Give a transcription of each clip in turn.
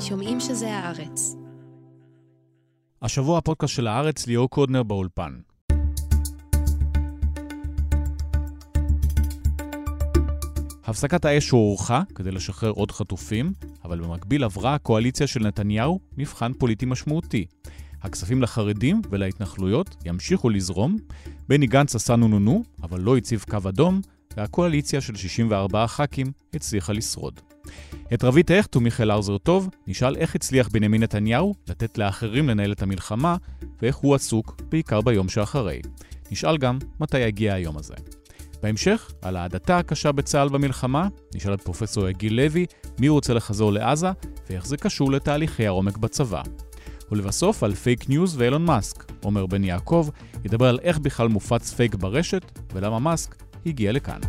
שומעים שזה הארץ. השבוע הפודקאסט של הארץ, ליאור קודנר באולפן. הפסקת האש הוארכה כדי לשחרר עוד חטופים, אבל במקביל עברה הקואליציה של נתניהו מבחן פוליטי משמעותי. הכספים לחרדים ולהתנחלויות ימשיכו לזרום, בני גנץ עשה נו נו נו, אבל לא הציב קו אדום, והקואליציה של 64 ח"כים הצליחה לשרוד. את רבית הכט ומיכאל ארזר טוב נשאל איך הצליח בנימין נתניהו לתת לאחרים לנהל את המלחמה, ואיך הוא עסוק בעיקר ביום שאחרי. נשאל גם מתי יגיע היום הזה. בהמשך, על ההדתה הקשה בצה"ל במלחמה, נשאל את פרופסור גיל לוי מי רוצה לחזור לעזה ואיך זה קשור לתהליכי העומק בצבא. ולבסוף על פייק ניוז ואילון מאסק. עומר בן יעקב ידבר על איך בכלל מופץ פייק ברשת ולמה מאסק הגיע לכאן.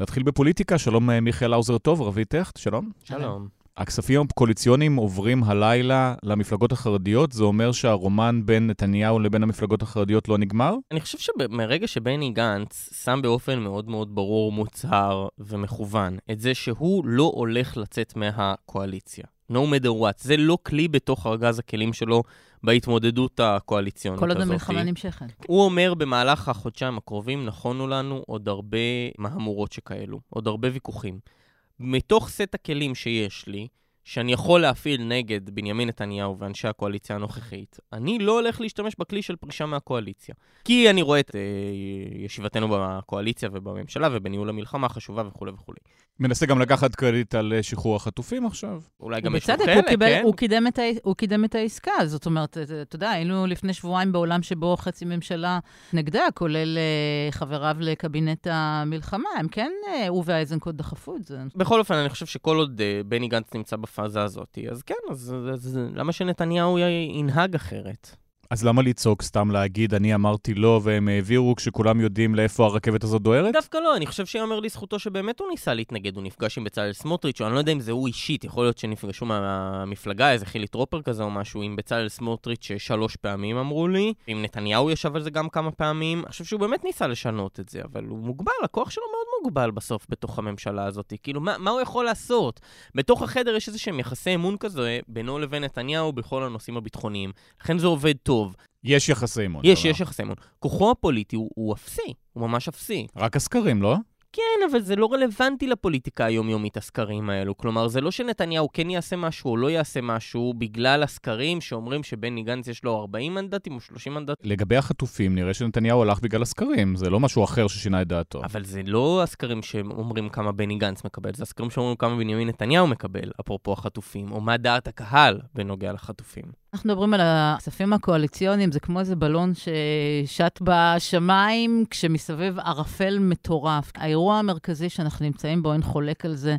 נתחיל בפוליטיקה, שלום מיכאל האוזר טוב, רבית הכט, שלום. שלום. הכספים הקואליציוניים עוברים הלילה למפלגות החרדיות, זה אומר שהרומן בין נתניהו לבין המפלגות החרדיות לא נגמר? אני חושב שמרגע שבני גנץ שם באופן מאוד מאוד ברור, מוצהר ומכוון את זה שהוא לא הולך לצאת מהקואליציה. no matter what. זה לא כלי בתוך ארגז הכלים שלו בהתמודדות הקואליציונית כל הזאת. עוד המלחמה נמשכת. הוא אומר במהלך החודשיים הקרובים, נכונו לנו עוד הרבה מהמורות שכאלו, עוד הרבה ויכוחים. מתוך סט הכלים שיש לי, שאני יכול להפעיל נגד בנימין נתניהו ואנשי הקואליציה הנוכחית, אני לא הולך להשתמש בכלי של פרישה מהקואליציה. כי אני רואה את אה, ישיבתנו בקואליציה ובממשלה ובניהול המלחמה החשובה וכולי וכולי. מנסה גם לקחת קרדיט על אה, שחרור החטופים עכשיו. אולי גם יש לו ובצדק, חלק, הוא, קיבל, כן? הוא, קידם את ה, הוא קידם את העסקה. זאת אומרת, אתה אתה יודע, היינו לפני שבועיים בעולם שבו חצי ממשלה נגדה, כולל אה, חבריו לקבינט המלחמה. הם כן, אה, הוא ואיזנקוט דחפו את זה. בכל אופן, אני חושב שכל עוד בני גנץ נמצא בפאזה הזאת, אז כן, אז, אז, אז למה שנתניהו ינהג אחרת? אז למה לצעוק סתם להגיד, אני אמרתי לא והם העבירו כשכולם יודעים לאיפה הרכבת הזאת דוהרת? דווקא לא, אני חושב שיאמר לזכותו שבאמת הוא ניסה להתנגד, הוא נפגש עם בצלאל סמוטריץ', או אני לא יודע אם זה הוא אישית, יכול להיות שנפגשו מהמפלגה, איזה חילי טרופר כזה או משהו, עם בצלאל סמוטריץ' שלוש פעמים אמרו לי, עם נתניהו ישב על זה גם כמה פעמים, אני חושב שהוא באמת ניסה לשנות את זה, אבל הוא מוגבל, הכוח שלו מאוד מוגבל בסוף בתוך הממשלה הזאת, כאילו, מה, מה הוא יכול לעשות? בתוך החדר יש. יש יחסי אמון. יש, אתה אומר. יש יחסי אמון. כוחו הפוליטי הוא, הוא אפסי, הוא ממש אפסי. רק הסקרים, לא? כן, אבל זה לא רלוונטי לפוליטיקה היומיומית, הסקרים האלו. כלומר, זה לא שנתניהו כן יעשה משהו או לא יעשה משהו בגלל הסקרים שאומרים שבני גנץ יש לו 40 מנדטים או 30 מנדטים. לגבי החטופים, נראה שנתניהו הלך בגלל הסקרים, זה לא משהו אחר ששינה את דעתו. אבל זה לא הסקרים שאומרים כמה בני גנץ מקבל, זה הסקרים שאומרים כמה בנימין נתניהו מקבל, אפרופו החטופים, או מה דעת הקהל בנוגע לחטופים. אנחנו מדברים על הכספים הקואליציוניים, זה כמו איזה בלון ששט בשמיים כשמסביב ערפל מטורף. האירוע המרכזי שאנחנו נמצאים בו, אין חולק על זה,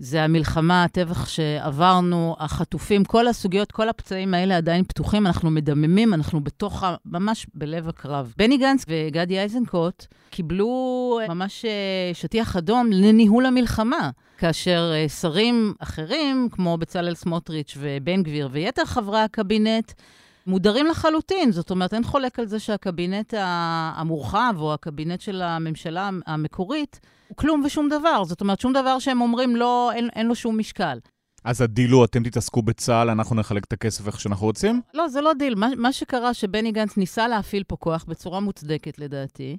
זה המלחמה, הטבח שעברנו, החטופים, כל הסוגיות, כל הפצעים האלה עדיין פתוחים, אנחנו מדממים, אנחנו בתוך, ממש בלב הקרב. בני גנץ וגדי איזנקוט קיבלו ממש אה, שטיח אדום לניהול המלחמה. כאשר אה, שרים אחרים, כמו בצלאל סמוטריץ' ובן גביר ויתר חברי הקבינט, מודרים לחלוטין. זאת אומרת, אין חולק על זה שהקבינט המורחב, או הקבינט של הממשלה המקורית, הוא כלום ושום דבר. זאת אומרת, שום דבר שהם אומרים, לא, אין, אין לו שום משקל. אז הדיל הוא, אתם תתעסקו בצה"ל, אנחנו נחלק את הכסף איך שאנחנו רוצים? לא, זה לא דיל. מה, מה שקרה, שבני גנץ ניסה להפעיל פה כוח בצורה מוצדקת, לדעתי,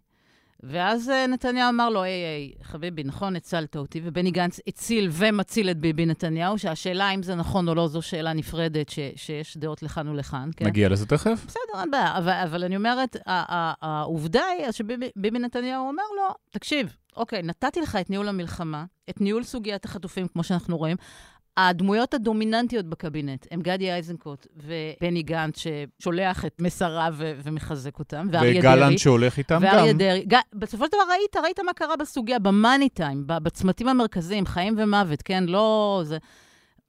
ואז אה, נתניהו אמר לו, היי, היי, חביבי, נכון, הצלת אותי, ובני גנץ הציל ומציל את ביבי נתניהו, שהשאלה אם זה נכון או לא, זו שאלה נפרדת, ש, שיש דעות לכאן ולכאן, כן? נגיע לזה תכף. בסדר, אין בעיה, אבל, אבל אני אומרת, העובדה היא שביבי ביבי נתניהו אומר לו, תקשיב, אוקיי, נתתי לך את ניהול המלחמה, את ניהול סוגיית החטופים, כמו שאנחנו רואים. הדמויות הדומיננטיות בקבינט הם גדי איזנקוט ובני גנץ, ששולח את מסריו ומחזק אותם, ואריה דרעי. וגלנט שהולך איתם גם. ואריה דרעי. ג... בסופו של דבר ראית, ראית מה קרה בסוגיה, במאני טיים, בצמתים המרכזיים, חיים ומוות, כן? לא... זה...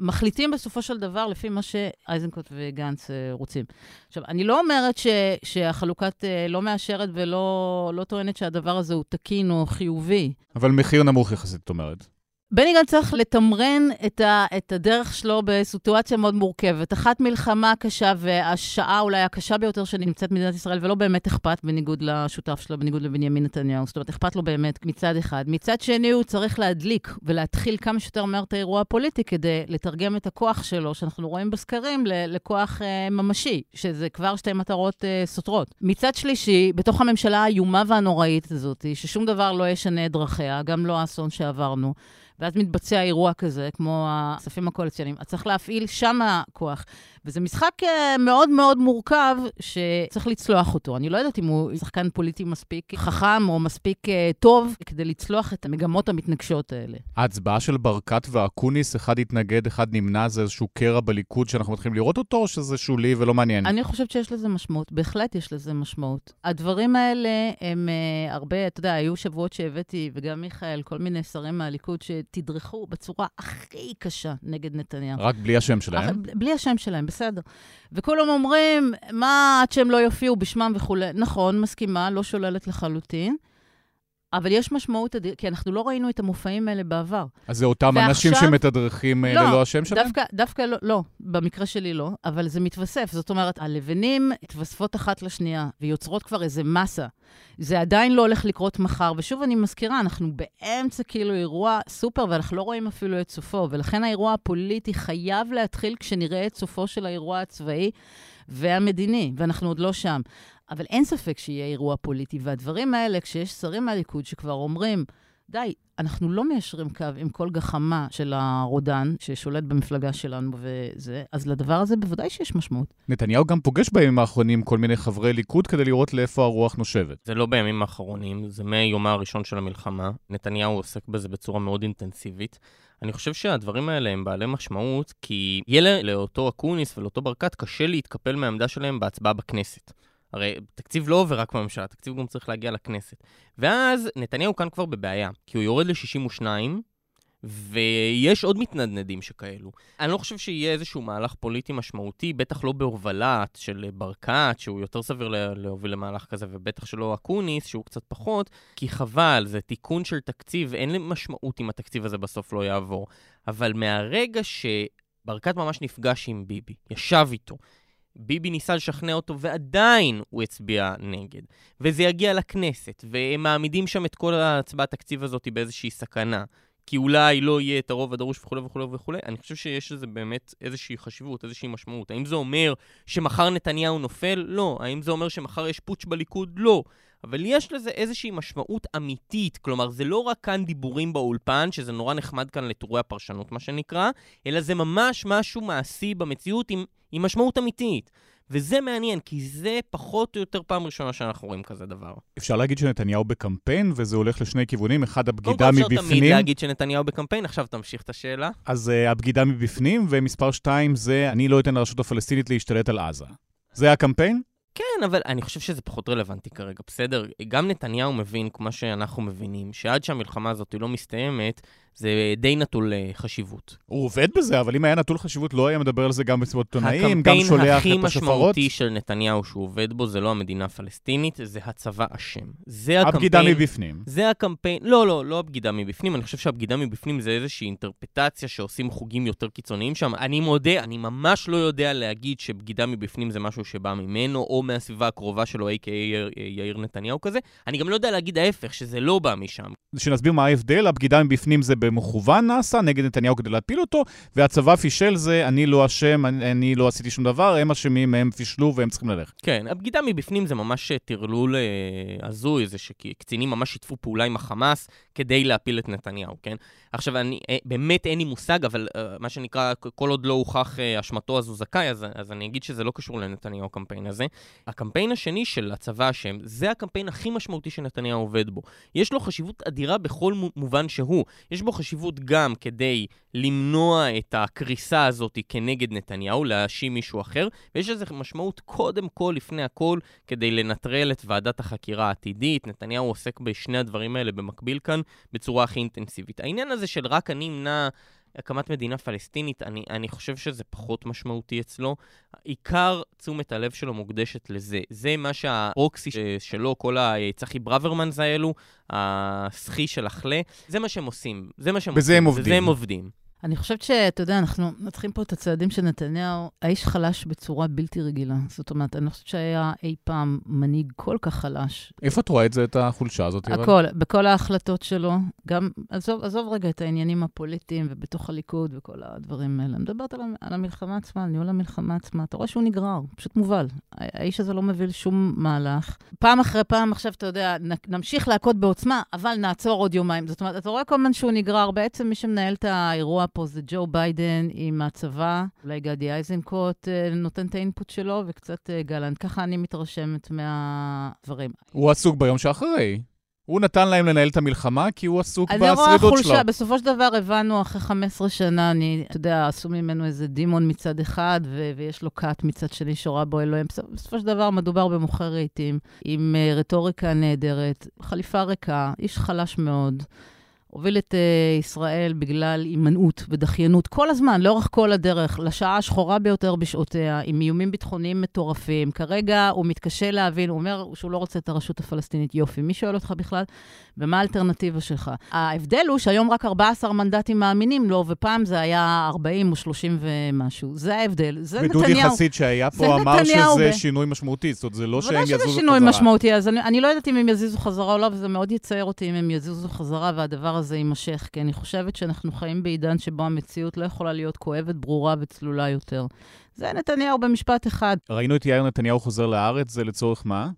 מחליטים בסופו של דבר לפי מה שאיזנקוט וגנץ אה, רוצים. עכשיו, אני לא אומרת ש, שהחלוקת אה, לא מאשרת ולא לא טוענת שהדבר הזה הוא תקין או חיובי. אבל מחיר נמוך יחסית, את אומרת. בני גנץ צריך לתמרן את, ה, את הדרך שלו בסיטואציה מאוד מורכבת. אחת מלחמה קשה, והשעה אולי הקשה ביותר שנמצאת במדינת ישראל, ולא באמת אכפת בניגוד לשותף שלו, בניגוד לבנימין נתניהו. זאת אומרת, אכפת לו באמת מצד אחד. מצד שני, הוא צריך להדליק ולהתחיל כמה שיותר מהר את האירוע הפוליטי כדי לתרגם את הכוח שלו, שאנחנו רואים בסקרים, לכוח אה, ממשי, שזה כבר שתי מטרות אה, סותרות. מצד שלישי, בתוך הממשלה האיומה והנוראית הזאת, ששום דבר לא ישנה את דרכיה, גם לא האסון שעברנו, ואז מתבצע אירוע כזה, כמו הכספים הקואליציוניים. אז צריך להפעיל שם כוח. וזה משחק אה, מאוד מאוד מורכב, שצריך לצלוח אותו. אני לא יודעת אם הוא שחקן פוליטי מספיק חכם או מספיק אה, טוב כדי לצלוח את המגמות המתנגשות האלה. ההצבעה של ברקת ואקוניס, אחד התנגד, אחד נמנע, זה איזשהו קרע בליכוד שאנחנו מתחילים לראות אותו, או שזה שולי ולא מעניין? אני חושבת שיש לזה משמעות, בהחלט יש לזה משמעות. הדברים האלה הם uh, הרבה, אתה יודע, היו שבועות שהבאתי, וגם מיכאל, כל מיני שרים מהליכוד שתדרכו בצורה הכי קשה נגד נתניהו. רק בלי השם שלהם? בלי השם שלהם, בסדר. וכולם אומרים, מה עד שהם לא יופיעו בשמם וכולי. נכון, מסכימה, לא שוללת לחלוטין. אבל יש משמעות כי אנחנו לא ראינו את המופעים האלה בעבר. אז זה אותם ועכשיו, אנשים שמתדרכים אה, לא, ללא השם שלהם? דווקא, דווקא לא, לא, במקרה שלי לא, אבל זה מתווסף. זאת אומרת, הלבנים מתווספות אחת לשנייה, ויוצרות כבר איזה מסה. זה עדיין לא הולך לקרות מחר, ושוב אני מזכירה, אנחנו באמצע כאילו אירוע סופר, ואנחנו לא רואים אפילו את סופו, ולכן האירוע הפוליטי חייב להתחיל כשנראה את סופו של האירוע הצבאי. והמדיני, ואנחנו עוד לא שם. אבל אין ספק שיהיה אירוע פוליטי, והדברים האלה, כשיש שרים מהליכוד שכבר אומרים, די, אנחנו לא מיישרים קו עם כל גחמה של הרודן ששולט במפלגה שלנו וזה, אז לדבר הזה בוודאי שיש משמעות. נתניהו גם פוגש בימים האחרונים כל מיני חברי ליכוד כדי לראות לאיפה הרוח נושבת. זה לא בימים האחרונים, זה מיומה הראשון של המלחמה. נתניהו עוסק בזה בצורה מאוד אינטנסיבית. אני חושב שהדברים האלה הם בעלי משמעות, כי יהיה לאותו אקוניס ולאותו ברקת קשה להתקפל מהעמדה שלהם בהצבעה בכנסת. הרי תקציב לא עובר רק בממשלה, תקציב גם צריך להגיע לכנסת. ואז נתניהו כאן כבר בבעיה, כי הוא יורד ל-62, ויש עוד מתנדנדים שכאלו. אני לא חושב שיהיה איזשהו מהלך פוליטי משמעותי, בטח לא בהובלה של ברקת, שהוא יותר סביר להוביל למהלך כזה, ובטח שלא אקוניס, שהוא קצת פחות, כי חבל, זה תיקון של תקציב, אין משמעות אם התקציב הזה בסוף לא יעבור. אבל מהרגע שברקת ממש נפגש עם ביבי, ישב איתו, ביבי ניסה לשכנע אותו ועדיין הוא הצביע נגד. וזה יגיע לכנסת, והם מעמידים שם את כל ההצבעת התקציב הזאת באיזושהי סכנה. כי אולי לא יהיה את הרוב הדרוש וכולי וכולי וכולי, אני חושב שיש לזה באמת איזושהי חשיבות, איזושהי משמעות. האם זה אומר שמחר נתניהו נופל? לא. האם זה אומר שמחר יש פוטש בליכוד? לא. אבל יש לזה איזושהי משמעות אמיתית, כלומר, זה לא רק כאן דיבורים באולפן, שזה נורא נחמד כאן לטורי הפרשנות, מה שנקרא, אלא זה ממש משהו מעשי במציאות עם, עם משמעות אמיתית. וזה מעניין, כי זה פחות או יותר פעם ראשונה שאנחנו רואים כזה דבר. אפשר להגיד שנתניהו בקמפיין, וזה הולך לשני כיוונים, אחד הבגידה מבפנים. קודם כל אפשר תמיד להגיד שנתניהו בקמפיין, עכשיו תמשיך את השאלה. אז uh, הבגידה מבפנים, ומספר שתיים זה, אני לא אתן לרשות הפלסטינית להשתלט על עזה. זה הקמפיין? כן, אבל אני חושב שזה פחות רלוונטי כרגע, בסדר? גם נתניהו מבין, כמו שאנחנו מבינים, שעד שהמלחמה הזאת לא מסתיימת, זה די נטול אה, חשיבות. הוא עובד בזה, אבל אם היה נטול חשיבות, לא היה מדבר על זה גם בצוות עיתונאים, גם שולח את השפרות. הקמפיין הכי משמעותי של נתניהו שהוא עובד בו, זה לא המדינה הפלסטינית, זה הצבא אשם. זה הקמפיין... הבגידה מבפנים. זה הקמפיין... לא, לא, לא הבגידה מבפנים. אני חושב שהבגידה מבפנים זה איזושהי אינטרפטציה שעושים חוגים יותר קיצוניים שם. אני מודה, אני ממש לא יודע להגיד שבגידה מבפנים זה משהו שבא ממנו, או מהסביבה הקרובה שלו, a.k.a. יאיר נתניהו כזה. אני גם לא יודע להגיד ההפך, שזה לא בא משם. שנסביר מה ההבדל, הבגידה מבפנים זה במכוון נעשה נגד נתניהו כדי להפיל אותו, והצבא פישל זה, אני לא אשם, אני, אני לא עשיתי שום דבר, הם אשמים, הם פישלו והם צריכים ללכת. כן, הבגידה מבפנים זה ממש טרלול אה, הזוי, זה שקצינים ממש שיתפו פעולה עם החמאס כדי להפיל את נתניהו, כן? עכשיו, אני, אה, באמת אין לי מושג, אבל uh, מה שנקרא, כל עוד לא הוכח uh, אשמתו אז הוא זכאי, אז, אז אני אגיד שזה לא קשור לנתניהו, הקמפיין הזה. הקמפיין השני של הצבא אשם, זה הקמפיין הכי משמעותי שנתניהו עובד בו. יש לו חשיבות אדירה בכל מובן שהוא. יש בו חשיבות גם כדי למנוע את הקריסה הזאת כנגד נתניהו, להאשים מישהו אחר, ויש לזה משמעות קודם כל, לפני הכל, כדי לנטרל את ועדת החקירה העתידית. נתניהו עוסק בשני הדברים האלה במקביל כאן בצורה הכי אינטנסיבית. העניין הזה של רק אני אמנע הקמת מדינה פלסטינית, אני, אני חושב שזה פחות משמעותי אצלו. עיקר תשומת הלב שלו מוקדשת לזה. זה מה שהפרוקסי שלו, כל הצחי ברוורמנס האלו, הסחי של החלה, זה מה שהם עושים. זה מה שהם בזה עושים. הם עובדים. בזה הם עובדים. אני חושבת שאתה יודע, אנחנו נתחיל פה את הצעדים של נתניהו. האיש חלש בצורה בלתי רגילה. זאת אומרת, אני לא חושבת שהיה אי פעם מנהיג כל כך חלש. איפה את רואה את זה, את החולשה הזאת? הכל, בכל ההחלטות שלו, גם, עזוב, עזוב רגע את העניינים הפוליטיים ובתוך הליכוד וכל הדברים האלה. מדברת על, על המלחמה עצמה, על ניהול המלחמה עצמה. אתה רואה שהוא נגרר, פשוט מובל. האיש הזה לא מביא לשום מהלך. פעם אחרי פעם, עכשיו, אתה יודע, נמשיך להכות בעוצמה, אבל נעצור עוד יומיים. זאת אומרת, אתה רואה כל הזמן שהוא נגרר. בעצם מי שמנהל את האירוע פה זה ג'ו ביידן עם הצבא, אולי גדי איזנקוט אה, נותן את האינפוט שלו, וקצת אה, גלנט. ככה אני מתרשמת מהדברים. הוא עסוק ביום שאחרי. הוא נתן להם לנהל את המלחמה כי הוא עסוק אני רואה בשרידות שלו. חולשה, בסופו של דבר הבנו אחרי 15 שנה, אני, אתה יודע, עשו ממנו איזה דימון מצד אחד, ו- ויש לו כת מצד שני שורה בו אלוהים. בסופ- בסופו של דבר מדובר במוכר רהיטים, עם uh, רטוריקה נהדרת, חליפה ריקה, איש חלש מאוד. הוביל את uh, ישראל בגלל הימנעות ודחיינות כל הזמן, לאורך כל הדרך, לשעה השחורה ביותר בשעותיה, עם איומים ביטחוניים מטורפים. כרגע הוא מתקשה להבין, הוא אומר שהוא לא רוצה את הרשות הפלסטינית. יופי, מי שואל אותך בכלל? ומה האלטרנטיבה שלך? ההבדל הוא שהיום רק 14 מנדטים מאמינים לו, ופעם זה היה 40 או 30 ומשהו. זה ההבדל. זה ודודי נתניהו. חסיד שהיה פה אמר שזה ב- שינוי משמעותי, זאת אומרת, זה לא שהם ודאי יזוזו שזה חזרה. שינוי משמעותי, אז אני, אני לא יודעת אם הם יזיזו חזרה או לא, וזה מאוד יצער אותי אם הם יזיזו חזרה והדבר הזה יימשך, כי אני חושבת שאנחנו חיים בעידן שבו המציאות לא יכולה להיות כואבת, ברורה וצלולה יותר. זה נתניהו במשפט אחד. ראינו את יאיר נתניהו חוזר לארץ, זה לצורך מה?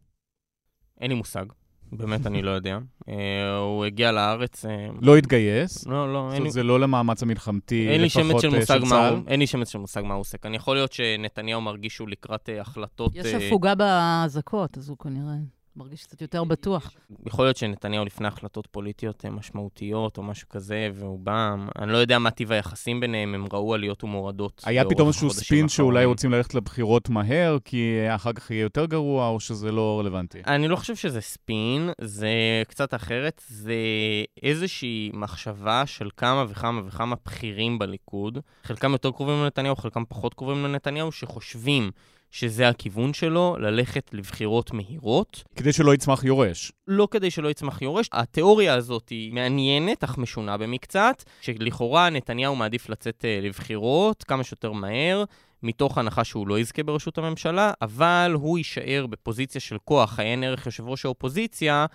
אין לי מושג. באמת, אני לא יודע. אה, הוא הגיע לארץ... אה, לא התגייס. לא, לא, זאת אין לי... אומרת, זה לא למאמץ המלחמתי, לפחות של אה, צה"ל. אין לי שמץ של מושג מה הוא עושה כאן. יכול להיות שנתניהו מרגיש שהוא לקראת החלטות... יש הפוגה באזעקות, אז הוא כנראה מרגיש קצת יותר בטוח. יכול להיות שנתניהו לפני החלטות פוליטיות אה, משמעותיות או משהו כזה, והוא בא... אני לא יודע מה טיב היחסים ביניהם, הם ראו עליות ומורדות. היה פתאום איזשהו ספין שאולי. רוצים ללכת לבחירות מהר, כי אחר כך יהיה יותר גרוע, או שזה לא רלוונטי. אני לא חושב שזה ספין, זה קצת אחרת, זה איזושהי מחשבה של כמה וכמה וכמה בכירים בליכוד, חלקם יותר קרובים לנתניהו, חלקם פחות קרובים לנתניהו, שחושבים שזה הכיוון שלו, ללכת לבחירות מהירות, כדי שלא יצמח יורש. לא כדי שלא יצמח יורש. התיאוריה הזאת היא מעניינת, אך משונה במקצת, שלכאורה נתניהו מעדיף לצאת אה, לבחירות כמה שיותר מהר. מתוך הנחה שהוא לא יזכה בראשות הממשלה, אבל הוא יישאר בפוזיציה של כוח, עיין ערך יושב ראש האופוזיציה,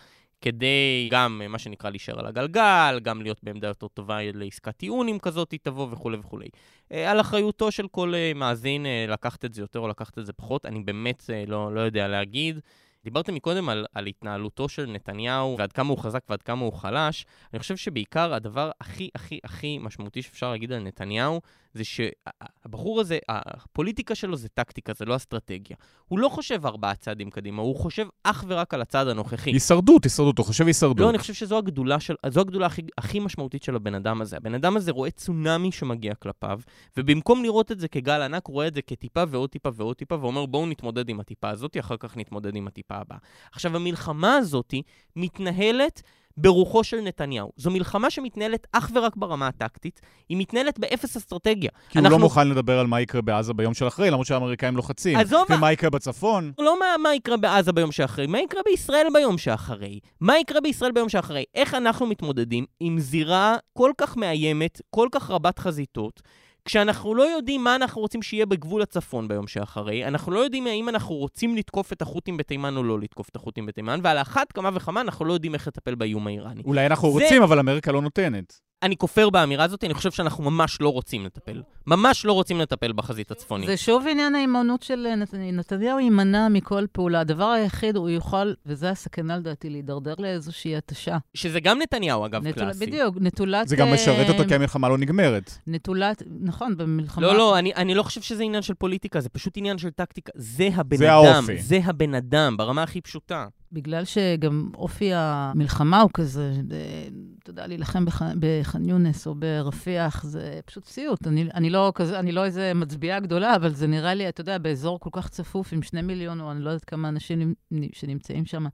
כדי גם, אה, מה שנקרא, להישאר על הגלגל, גם להיות בעמדה יותר טובה לעסקת טיעון אם כזאת תבוא וכולי וכולי. אה, על אחריותו של כל אה, מאזין לקחת את זה יותר או לקחת את זה פחות, אני באמת לא, לא יודע להגיד. דיברתם מקודם על, על התנהלותו של נתניהו ועד כמה הוא חזק ועד כמה הוא חלש. אני חושב שבעיקר הדבר הכי הכי הכי משמעותי שאפשר להגיד על נתניהו זה שהבחור הזה, הפוליטיקה שלו זה טקטיקה, זה לא אסטרטגיה. הוא לא חושב ארבעה צעדים קדימה, הוא חושב אך ורק על הצעד הנוכחי. הישרדות, הישרדות, הוא חושב הישרדות. לא, אני חושב שזו הגדולה, של, הגדולה הכי, הכי משמעותית של הבן אדם הזה. הבן אדם הזה רואה צונאמי שמגיע כלפיו, ובמקום לראות את זה כגל ענק, הוא רואה את זה כטיפה ועוד טיפה ועוד טיפה, ואומר בואו נתמודד עם הטיפה הזאת, אחר כך נתמודד עם הטיפה הבאה. עכשיו, המלחמה הזאת מתנהלת ברוחו של נתניהו. זו מלחמה שמתנהלת אך ורק ברמה הטקטית, היא מתנהלת באפס אסטרטגיה. כי הוא לא אנחנו- מוכן לדבר על מה יקרה בעזה ביום של אחרי, למרות שהאמריקאים לוחצים. עזוב, ומה יקרה בצפון? לא מה, מה יקרה בעזה ביום שאחרי, מה יקרה בישראל ביום שאחרי? מה יקרה בישראל ביום שאחרי? איך אנחנו מתמודדים עם זירה כל כך מאיימת, כל כך רבת חזיתות, כשאנחנו לא יודעים מה אנחנו רוצים שיהיה בגבול הצפון ביום שאחרי, אנחנו לא יודעים האם אנחנו רוצים לתקוף את החות'ים בתימן או לא לתקוף את החות'ים בתימן, ועל אחת כמה וכמה אנחנו לא יודעים איך לטפל באיום האיראני. אולי אנחנו זה- רוצים, אבל אמריקה לא נותנת. אני כופר באמירה הזאת, אני חושב שאנחנו ממש לא רוצים לטפל. ממש לא רוצים לטפל בחזית הצפונית. זה שוב עניין ההימנעות של נת... נתניהו יימנע מכל פעולה. הדבר היחיד, הוא יוכל, וזה הסכנה לדעתי, להידרדר לאיזושהי התשה. שזה גם נתניהו, אגב, נטול- קלאסי. בדיוק, נטולת... זה גם משרת אה, אותו כי המלחמה לא נגמרת. נטולת, נכון, במלחמה... לא, לא, אני, אני לא חושב שזה עניין של פוליטיקה, זה פשוט עניין של טקטיקה. זה הבן זה אדם. האופי. זה הבן אדם, ברמה הכי פשוטה. בגלל שגם אופי המלחמה הוא כזה, אה, אתה יודע, להילחם בח, בח'אן יונס או ברפיח, זה פשוט סיוט. אני, אני, לא כזה, אני לא איזה מצביעה גדולה, אבל זה נראה לי, אתה יודע, באזור כל כך צפוף עם שני מיליון, או אני לא יודעת כמה אנשים שנמצאים שם.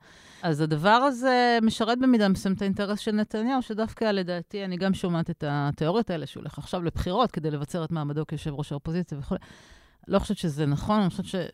אז הדבר הזה משרת במידה מסוימת האינטרס של נתניהו, שדווקא לדעתי, אני גם שומעת את התיאוריות האלה, שהוא הולך עכשיו לבחירות כדי לבצר את מעמדו כיושב ראש האופוזיציה וכו'. לא חושבת שזה נכון, אני חושבת שזה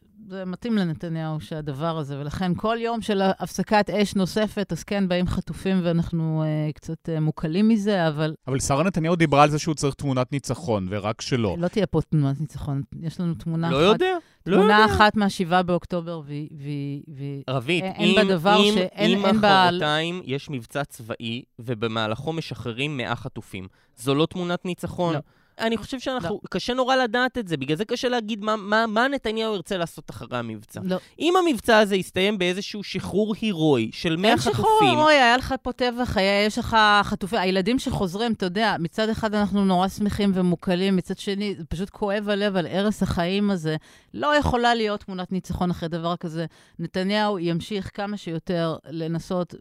מתאים לנתניהו שהדבר הזה, ולכן כל יום של הפסקת אש נוספת, אז כן, באים חטופים ואנחנו אה, קצת אה, מוקלים מזה, אבל... אבל שרה נתניהו דיברה על זה שהוא צריך תמונת ניצחון, ורק שלא. לא תהיה פה תמונת ניצחון, יש לנו תמונה לא אחת. יודע, לא תמונה יודע. אחת מה-7 באוקטובר, והיא... רבית, אין- אם, אין בה דבר אם, שאין- אם מחרתיים יש מבצע צבאי, ובמהלכו משחררים 100 חטופים, זו לא תמונת ניצחון. לא. אני חושב שאנחנו, קשה נורא לדעת את זה, בגלל זה קשה להגיד מה, מה, מה נתניהו ירצה לעשות אחרי המבצע. לא. אם המבצע הזה יסתיים באיזשהו שחרור הירואי של 100 אין שחרור, חטופים, אוי, היה לך פה טבח, היה, יש לך חטופים, הילדים שחוזרים, אתה יודע, מצד אחד אנחנו נורא שמחים ומוקלים, מצד שני, זה פשוט כואב הלב על הרס החיים הזה. לא יכולה להיות תמונת ניצחון אחרי דבר כזה. נתניהו ימשיך כמה שיותר לנסות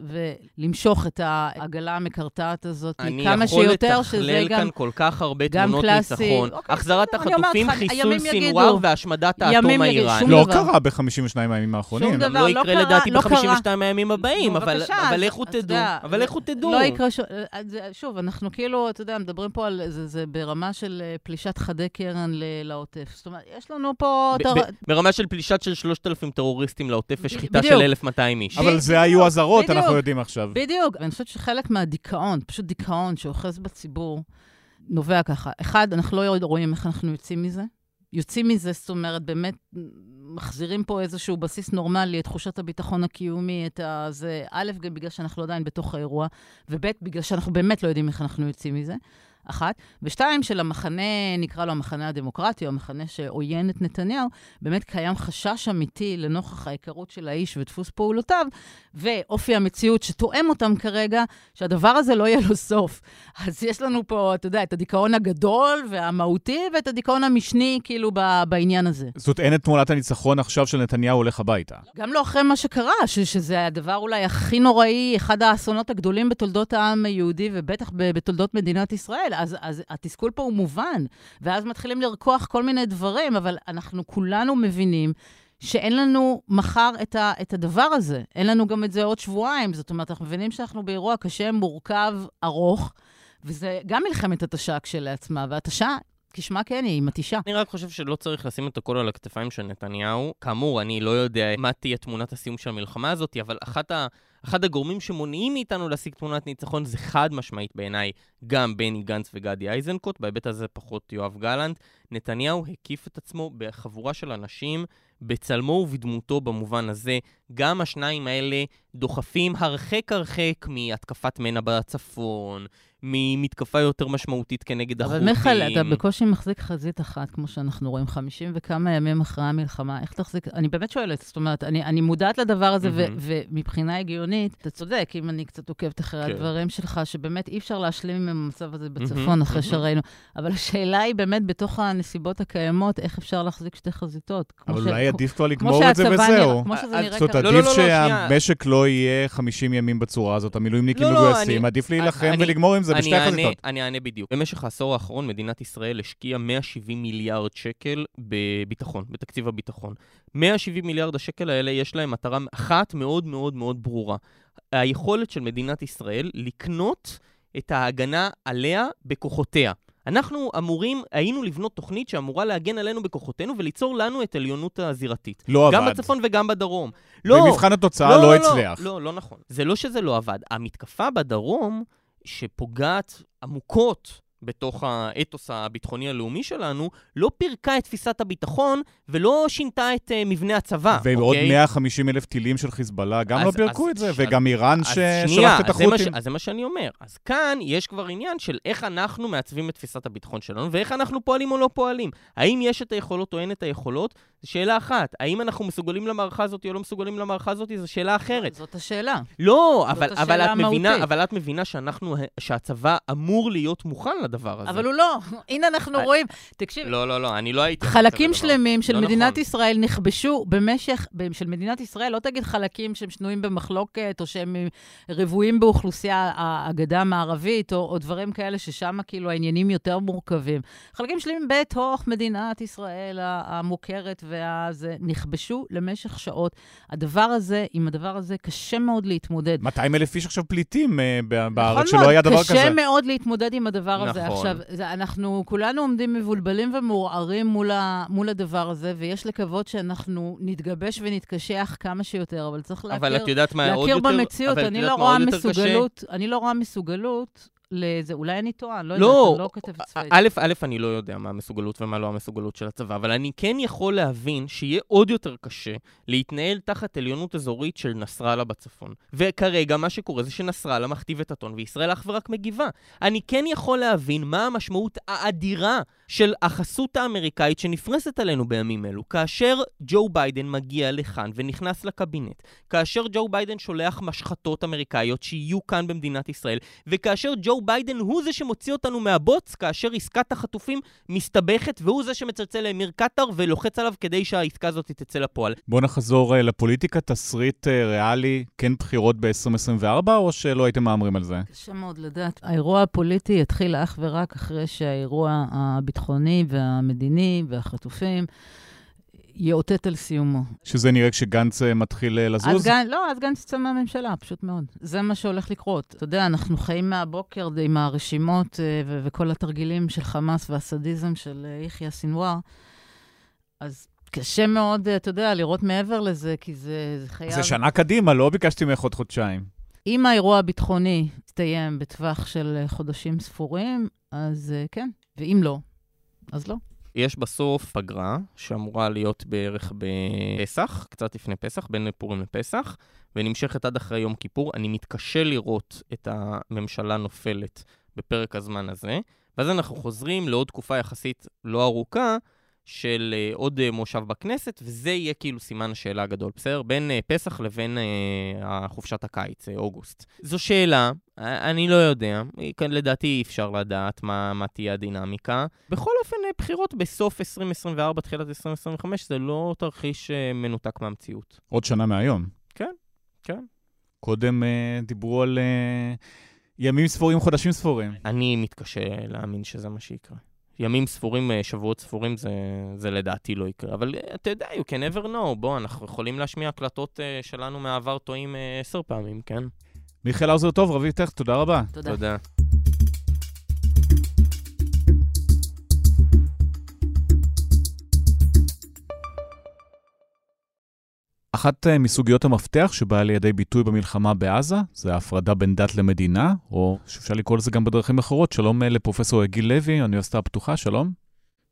ולמשוך את העגלה המקרטעת הזאת, אני כמה יכול שיותר, שזה לתכלל גם... כאן כל כך הרבה תמונות. ניצחון. אוקיי, החזרת החטופים, חיסול. סינואר והשמדת האטום האיראני. לא. קרה ב-52 הימים האחרונים. שום דבר. לא לא יקרה קרה, לדעתי לא קרה. ב-52 הימים הבאים, נו, אבל לכו אז תדעו. אבל לכו תדעו. לא יקרה ש... אז זה- שוב, אנחנו כאילו, אתה יודע, מדברים פה על... זה, זה ברמה של אה, פלישת חדי קרן לעוטף. זאת אומרת, יש לנו פה... ב- ב- ברמה של פלישת של 3,000 טרוריסטים לעוטף ושחיטה בדיוק. של 1,200 איש. אבל זה היו אזהרות, אנחנו. יודעים עכשיו. בדיוק. ואני חושבת שחלק מהדיכאון, פשוט דיכאון שאוחז בציבור, נובע ככה. אחד, אנחנו לא רואים איך אנחנו יוצאים מזה. יוצאים מזה, זאת אומרת, באמת מחזירים פה איזשהו בסיס נורמלי, את תחושת הביטחון הקיומי, את ה... זה א', גם בגלל שאנחנו עדיין בתוך האירוע, וב', בגלל שאנחנו באמת לא יודעים איך אנחנו יוצאים מזה. אחת. ושתיים, של המחנה, נקרא לו המחנה הדמוקרטי, או המחנה שעוין את נתניהו, באמת קיים חשש אמיתי לנוכח ההיכרות של האיש ודפוס פעולותיו, ואופי המציאות שתואם אותם כרגע, שהדבר הזה לא יהיה לו סוף. אז יש לנו פה, אתה יודע, את הדיכאון הגדול והמהותי, ואת הדיכאון המשני, כאילו, בעניין הזה. זאת אין את תמונת הניצחון עכשיו של נתניהו הולך הביתה. גם לא אחרי מה שקרה, ש- שזה הדבר אולי הכי נוראי, אחד האסונות הגדולים בתולדות העם היהודי, ובטח בתולדות מדינת ישראל. אז, אז התסכול פה הוא מובן, ואז מתחילים לרקוח כל מיני דברים, אבל אנחנו כולנו מבינים שאין לנו מחר את, ה, את הדבר הזה. אין לנו גם את זה עוד שבועיים. זאת אומרת, אנחנו מבינים שאנחנו באירוע קשה, מורכב, ארוך, וזה גם מלחמת התשה כשלעצמה, והתשה, כשמה כן היא, מתישה. אני רק חושב שלא צריך לשים את הכל על הכתפיים של נתניהו. כאמור, אני לא יודע מה תהיה תמונת הסיום של המלחמה הזאת, אבל אחת ה... אחד הגורמים שמונעים מאיתנו להשיג תמונת ניצחון זה חד משמעית בעיניי גם בני גנץ וגדי איזנקוט, בהיבט הזה פחות יואב גלנט. נתניהו הקיף את עצמו בחבורה של אנשים בצלמו ובדמותו במובן הזה. גם השניים האלה דוחפים הרחק הרחק מהתקפת מנע בצפון, ממתקפה יותר משמעותית כנגד החות'ים. אבל מיכאל, אתה בקושי מחזיק חזית אחת, כמו שאנחנו רואים, 50 וכמה ימים אחרי המלחמה, איך תחזיק... אני באמת שואלת, זאת אומרת, אני, אני מודעת לדבר הזה, ו- מהמם. ומבחינה הגיונית, אתה צודק, אם אני קצת עוקבת אחרי כן. הדברים שלך, שבאמת אי אפשר להשלים עם המצב הזה בצפון, אחרי מהמם. שראינו. אבל השאלה היא באמת, בתוך הנסיבות הקיימות, איך אפשר להחזיק שתי חזיתות. אבל ש- אולי עדיף כבר כמו לגמור את זה שהצבא וזהו. נראה- כמו שזה נראה זאת אומרת. לא, לא, עדיף לא. שהמשק לא יהיה 50 ימים בצורה הזאת, המילואימניקים לא, לא, מגויסים, אני- עדיף להילחם ולגמור עם זה אני בשתי אענה- חזיתות. אני אענה בדיוק. במשך העשור האחרון מדינת ישראל השקיעה 170 מיליארד שקל בביטחון, בתקציב הביטחון. 170 מיליארד השקל האלה יש להם מטרה אחת מאוד מאוד מאוד ברורה. היכולת של מדינת ישראל לקנות את ההגנה עליה בכוחותיה. אנחנו אמורים, היינו לבנות תוכנית שאמורה להגן עלינו בכוחותינו וליצור לנו את עליונות הזירתית. לא גם עבד. בצפון וגם בדרום. לא, במבחן התוצאה לא הצליח. לא, לא נכון. זה לא שזה לא עבד. המתקפה בדרום, שפוגעת עמוקות בתוך האתוס הביטחוני הלאומי שלנו, לא פירקה את תפיסת הביטחון ולא שינתה את uh, מבנה הצבא, ועוד אוקיי? 150 אלף טילים של חיזבאללה, גם אז- לא פירקו אז את זה, ש- וגם איראן שנייה, את אז זה מה ש- החות'ים. אז זה מה שאני אומר. אז כאן יש כבר עניין של איך אנחנו מעצבים את תפיסת הביטחון שלנו, ואיך אנחנו פועלים או לא פועלים. האם יש את היכולות או אין את היכולות? זו שאלה אחת. האם אנחנו מסוגלים למערכה הזאת או לא מסוגלים למערכה הזאת? זו שאלה אחרת. זאת השאלה. לא, זאת אבל, השאלה אבל, את מבינה. אבל את מבינה שאנחנו, שהצבא אמור להיות מוכן הדבר הזה. אבל הוא לא. הנה אנחנו אה, רואים. תקשיב, לא, לא, לא, אני לא הייתי... חלקים. שלמים של לא מדינת נכון. ישראל נכבשו במשך, של מדינת ישראל, לא תגיד חלקים שהם שנויים במחלוקת, או שהם רוויים באוכלוסייה, הגדה המערבית, או, דברים כאלה ששם כאילו העניינים יותר מורכבים. חלקים שלמים בתוך מדינת ישראל המוכרת והזה, נכבשו למשך שעות. הדבר הזה, עם הדבר הזה קשה מאוד להתמודד. 200 אלף איש עכשיו פליטים אה, ב- בארץ, נכון שלא היה דבר קשה כזה. מאוד להתמודד עם הדבר הזה. נכון. עכשיו, זה, אנחנו כולנו עומדים מבולבלים ומעורערים מול, ה, מול הדבר הזה, ויש לקוות שאנחנו נתגבש ונתקשח כמה שיותר, אבל צריך להכיר, אבל את יודעת מה עוד להכיר יותר... במציאות. אבל את אני לא עוד יותר? מסוגלות, אני לא רואה מסוגלות לזה. אולי אני טועה, אני לא, לא, יודעת, אני לא כותבת צבאית. א', א', אני לא יודע מה המסוגלות ומה לא המסוגלות של הצבא, אבל אני כן יכול להבין שיהיה עוד יותר קשה להתנהל תחת עליונות אזורית של נסראללה בצפון. וכרגע מה שקורה זה שנסראללה מכתיב את הטון וישראל אך ורק מגיבה. אני כן יכול להבין מה המשמעות האדירה של החסות האמריקאית שנפרסת עלינו בימים אלו, כאשר ג'ו ביידן מגיע לכאן ונכנס לקבינט, כאשר ג'ו ביידן שולח משחטות אמריקאיות שיהיו כאן במדינת ישראל, וכאשר ג'ו ביידן הוא זה שמוציא אותנו מהבוץ, כאשר עסקת החטופים מסתבכת, והוא זה מצלצל לאמיר קטאר ולוחץ עליו כדי שהעסקה הזאת תצא לפועל. בואו נחזור אה, לפוליטיקה, תסריט אה, ריאלי, כן בחירות ב-2024, או שלא הייתם מהמרים על זה? קשה מאוד לדעת. האירוע הפוליטי יתחיל אך ורק אחרי שהאירוע הביטחוני והמדיני והחטופים יאותת על סיומו. שזה נראה כשגנץ אה, מתחיל אה, אז לזוז? גן, לא, אז גנץ יצא מהממשלה, פשוט מאוד. זה מה שהולך לקרות. אתה יודע, אנחנו חיים מהבוקר עם הרשימות אה, ו- וכל התרגילים של חמאס והסדיזם של יחיא סנוואר, אז קשה מאוד, אתה יודע, לראות מעבר לזה, כי זה, זה חייב... זה שנה קדימה, לא ביקשתי ממך עוד חודשיים. אם האירוע הביטחוני יסתיים בטווח של חודשים ספורים, אז כן, ואם לא, אז לא. יש בסוף פגרה שאמורה להיות בערך בפסח, קצת לפני פסח, בין פורים לפסח, ונמשכת עד אחרי יום כיפור. אני מתקשה לראות את הממשלה נופלת בפרק הזמן הזה, ואז אנחנו חוזרים לעוד תקופה יחסית לא ארוכה של uh, עוד uh, מושב בכנסת, וזה יהיה כאילו סימן השאלה הגדול, בסדר? בין uh, פסח לבין uh, חופשת הקיץ, uh, אוגוסט. זו שאלה, uh, אני לא יודע, לדעתי אי אפשר לדעת מה, מה תהיה הדינמיקה. בכל אופן, uh, בחירות בסוף 2024, תחילת 2025, זה לא תרחיש uh, מנותק מהמציאות. עוד שנה מהיום. כן, כן. קודם אה, דיברו על אה, ימים ספורים, חודשים ספורים. אני מתקשה להאמין שזה מה שיקרה. ימים ספורים, אה, שבועות ספורים, זה, זה לדעתי לא יקרה. אבל אה, אתה יודע, you can never know. בוא, אנחנו יכולים להשמיע הקלטות אה, שלנו מהעבר טועים עשר פעמים, כן? מיכאל האוזר טוב, רביב טכט, תודה רבה. תודה. תודה. אחת אה, מסוגיות המפתח שבאה לידי ביטוי במלחמה בעזה, זה ההפרדה בין דת למדינה, או שאפשר לקרוא לזה גם בדרכים אחרות. שלום אה, לפרופסור גיל לוי, האוניברסיטה הפתוחה, שלום.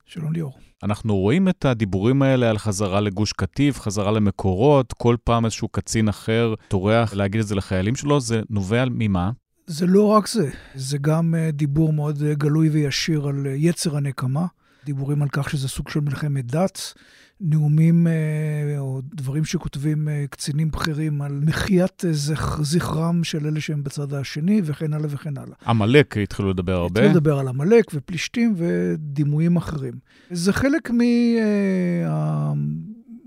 שלום ליאור. אנחנו רואים את הדיבורים האלה על חזרה לגוש קטיף, חזרה למקורות, כל פעם איזשהו קצין אחר טורח להגיד את זה לחיילים שלו, זה נובע ממה? זה לא רק זה, זה גם אה, דיבור מאוד גלוי וישיר על יצר הנקמה, דיבורים על כך שזה סוג של מלחמת דת, נאומים אה, או דברים שכותבים אה, קצינים בכירים על מחיית אה, זכ- זכרם של אלה שהם בצד השני, וכן הלאה וכן הלאה. עמלק התחילו לדבר הרבה. התחילו לדבר על עמלק ופלישתים ודימויים אחרים. זה חלק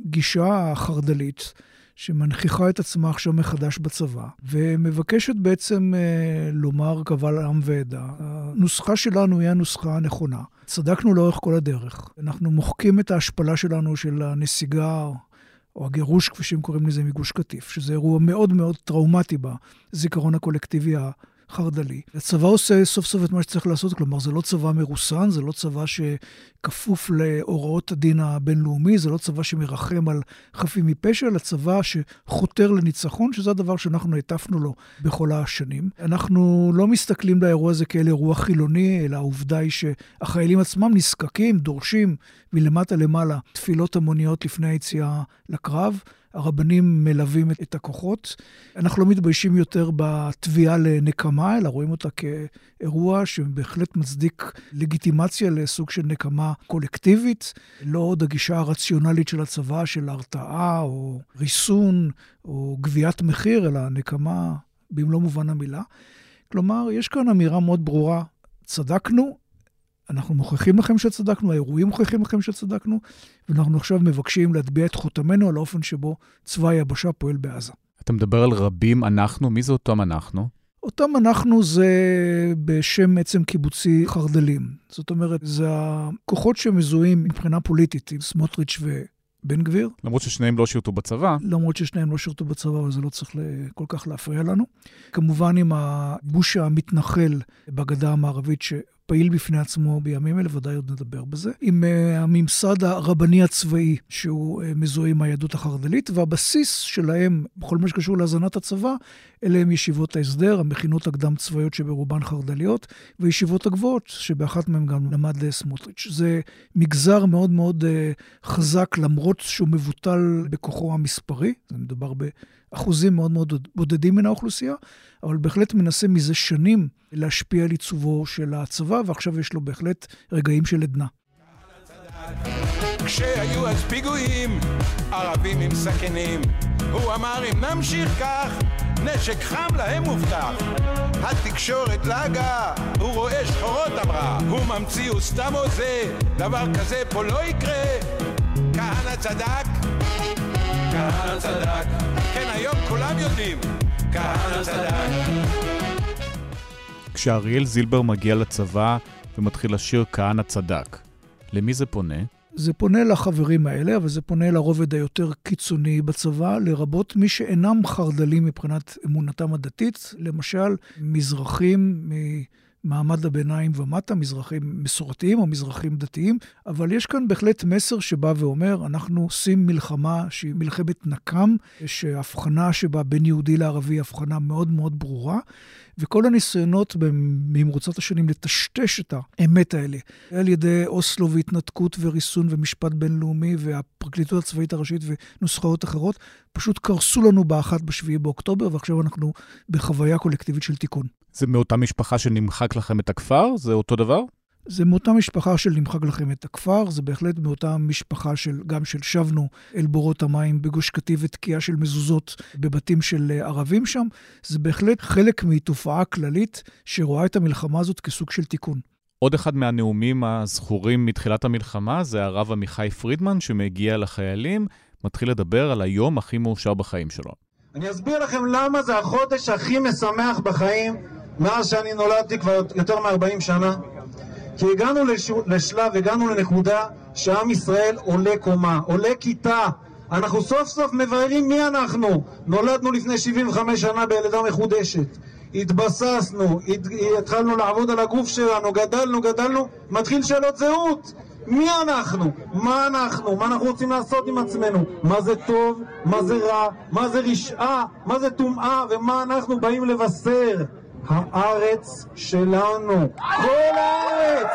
מהגישה החרד"לית. שמנכיחה את עצמה עכשיו מחדש בצבא, ומבקשת בעצם אה, לומר קבל עם ועדה. הנוסחה שלנו היא הנוסחה הנכונה. צדקנו לאורך כל הדרך. אנחנו מוחקים את ההשפלה שלנו של הנסיגה, או הגירוש, כפי שהם קוראים לזה, מגוש קטיף, שזה אירוע מאוד מאוד טראומטי בזיכרון הקולקטיבי חרד"לי. הצבא עושה סוף סוף את מה שצריך לעשות, כלומר, זה לא צבא מרוסן, זה לא צבא שכפוף להוראות הדין הבינלאומי, זה לא צבא שמרחם על חפים מפשע, אלא צבא שחותר לניצחון, שזה הדבר שאנחנו הטפנו לו בכל השנים. אנחנו לא מסתכלים לאירוע הזה כאל אירוע חילוני, אלא העובדה היא שהחיילים עצמם נזקקים, דורשים מלמטה למעלה תפילות המוניות לפני היציאה לקרב. הרבנים מלווים את הכוחות. אנחנו לא מתביישים יותר בתביעה לנקמה, אלא רואים אותה כאירוע שבהחלט מצדיק לגיטימציה לסוג של נקמה קולקטיבית, לא עוד הגישה הרציונלית של הצבא, של הרתעה או ריסון או גביית מחיר, אלא נקמה במלוא מובן המילה. כלומר, יש כאן אמירה מאוד ברורה, צדקנו, אנחנו מוכיחים לכם שצדקנו, האירועים מוכיחים לכם שצדקנו, ואנחנו עכשיו מבקשים להטביע את חותמנו על האופן שבו צבא היבשה פועל בעזה. אתה מדבר על רבים אנחנו, מי זה אותם אנחנו? אותם אנחנו זה בשם עצם קיבוצי חרדלים. זאת אומרת, זה הכוחות שמזוהים מבחינה פוליטית עם סמוטריץ' ובן גביר. למרות ששניהם לא שירתו בצבא. למרות ששניהם לא שירתו בצבא, אבל זה לא צריך כל כך להפריע לנו. כמובן עם הגוש המתנחל בגדה המערבית, ש... פעיל בפני עצמו בימים אלה, ודאי עוד נדבר בזה, עם uh, הממסד הרבני הצבאי, שהוא uh, מזוהה עם היהדות החרד"לית, והבסיס שלהם, בכל מה שקשור להזנת הצבא, אלה הם ישיבות ההסדר, המכינות הקדם-צבאיות שברובן חרד"ליות, וישיבות הגבוהות, שבאחת מהן גם למד uh, סמוטריץ'. זה מגזר מאוד מאוד חזק, למרות שהוא מבוטל בכוחו המספרי, מדובר ב... אחוזים מאוד מאוד בודדים מן האוכלוסייה, אבל בהחלט מנסה מזה שנים להשפיע על עיצובו של הצבא, ועכשיו יש לו בהחלט רגעים של עדנה. כשהיו אז פיגועים, ערבים עם סכינים, הוא אמר אם נמשיך כך, נשק חם להם מובטח. התקשורת לעגה, הוא רואה שחורות אמרה, הוא ממציא, הוא סתם הוזה, דבר כזה פה לא יקרה. כהנא צדק, כהנא צדק. כן, היום כולם יודעים, כהנא צדק. כשאריאל זילבר מגיע לצבא ומתחיל לשיר כהנא צדק, למי זה פונה? זה פונה לחברים האלה, אבל זה פונה לרובד היותר קיצוני בצבא, לרבות מי שאינם חרד"לים מבחינת אמונתם הדתית, למשל מזרחים מ... מעמד הביניים ומטה, מזרחים מסורתיים או מזרחים דתיים, אבל יש כאן בהחלט מסר שבא ואומר, אנחנו עושים מלחמה שהיא מלחמת נקם, שההבחנה שבה בין יהודי לערבי היא הבחנה מאוד מאוד ברורה, וכל הניסיונות במרוצת השנים לטשטש את האמת האלה, על ידי אוסלו והתנתקות וריסון ומשפט בינלאומי והפרקליטות הצבאית הראשית ונוסחאות אחרות, פשוט קרסו לנו באחת בשביעי באוקטובר, ועכשיו אנחנו בחוויה קולקטיבית של תיקון. זה מאותה משפחה שנמחק לכם את הכפר? זה אותו דבר? זה מאותה משפחה של נמחק לכם את הכפר, זה בהחלט מאותה משפחה של, גם של שבנו אל בורות המים בגוש קטיף ותקיעה של מזוזות בבתים של אה, ערבים שם. זה בהחלט חלק מתופעה כללית שרואה את המלחמה הזאת כסוג של תיקון. עוד אחד מהנאומים הזכורים מתחילת המלחמה זה הרב עמיחי פרידמן, שמגיע לחיילים, מתחיל לדבר על היום הכי מאושר בחיים שלו. אני אסביר לכם למה זה החודש הכי משמח בחיים מאז שאני נולדתי כבר יותר מ-40 שנה. כי הגענו לש... לשלב, הגענו לנקודה שעם ישראל עולה קומה, עולה כיתה. אנחנו סוף סוף מבררים מי אנחנו. נולדנו לפני 75 שנה בילדה מחודשת. התבססנו, הת... התחלנו לעבוד על הגוף שלנו, גדלנו, גדלנו, מתחיל שאלות זהות. מי אנחנו? מה אנחנו? מה אנחנו רוצים לעשות עם עצמנו? מה זה טוב? מה זה רע? מה זה רשעה? מה זה טומאה? ומה אנחנו באים לבשר? הארץ שלנו. כל הארץ!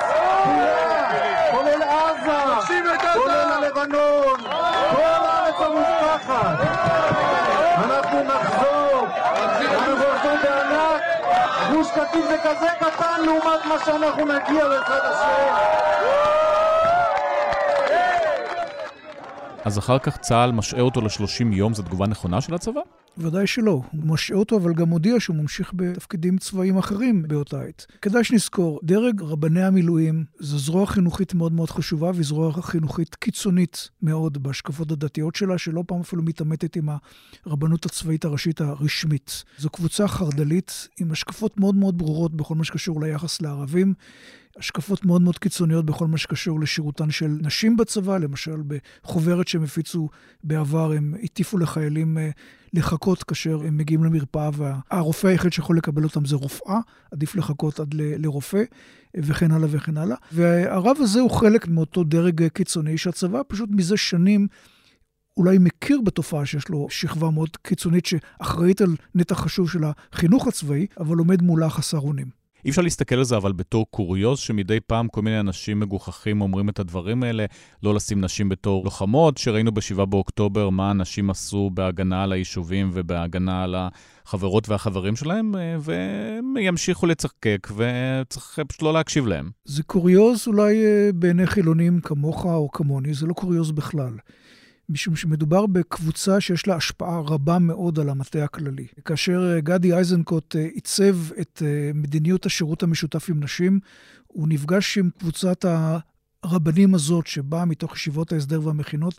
כולל עזה! כולל הלבנון! כל הארץ המובטחת! אנחנו נחזור! אנחנו נחזור בענק! גוש קטיף זה כזה קטן לעומת מה שאנחנו נגיע בעזרת השם! אז אחר כך צה"ל משעה אותו ל-30 יום, זו תגובה נכונה של הצבא? ודאי שלא. הוא משעה אותו, אבל גם הודיע שהוא ממשיך בתפקידים צבאיים אחרים באותה עת. כדאי שנזכור, דרג רבני המילואים זו זרוע חינוכית מאוד מאוד חשובה, והיא זרוע חינוכית קיצונית מאוד בהשקפות הדתיות שלה, שלא פעם אפילו מתעמתת עם הרבנות הצבאית הראשית הרשמית. זו קבוצה חרד"לית עם השקפות מאוד מאוד ברורות בכל מה שקשור ליחס לערבים. השקפות מאוד מאוד קיצוניות בכל מה שקשור לשירותן של נשים בצבא, למשל בחוברת שהם הפיצו בעבר, הם הטיפו לחיילים אה, לחכות כאשר הם מגיעים למרפאה, והרופא היחיד שיכול לקבל אותם זה רופאה, עדיף לחכות עד ל- לרופא, וכן הלאה וכן הלאה. והרב הזה הוא חלק מאותו דרג קיצוני שהצבא פשוט מזה שנים אולי מכיר בתופעה שיש לו שכבה מאוד קיצונית שאחראית על נתח חשוב של החינוך הצבאי, אבל עומד מולה חסר אונים. אי אפשר להסתכל על זה אבל בתור קוריוז, שמדי פעם כל מיני אנשים מגוחכים אומרים את הדברים האלה, לא לשים נשים בתור לוחמות, שראינו ב-7 באוקטובר מה אנשים עשו בהגנה על היישובים ובהגנה על החברות והחברים שלהם, אה, והם ימשיכו לצחקק, וצריך פשוט לא להקשיב להם. זה קוריוז אולי אה, בעיני חילונים כמוך או כמוני, זה לא קוריוז בכלל. משום שמדובר בקבוצה שיש לה השפעה רבה מאוד על המטה הכללי. כאשר גדי איזנקוט עיצב את מדיניות השירות המשותף עם נשים, הוא נפגש עם קבוצת הרבנים הזאת, שבאה מתוך ישיבות ההסדר והמכינות,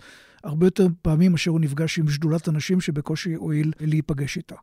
הרבה יותר פעמים מאשר הוא נפגש עם שדולת הנשים שבקושי הואיל להיפגש איתה.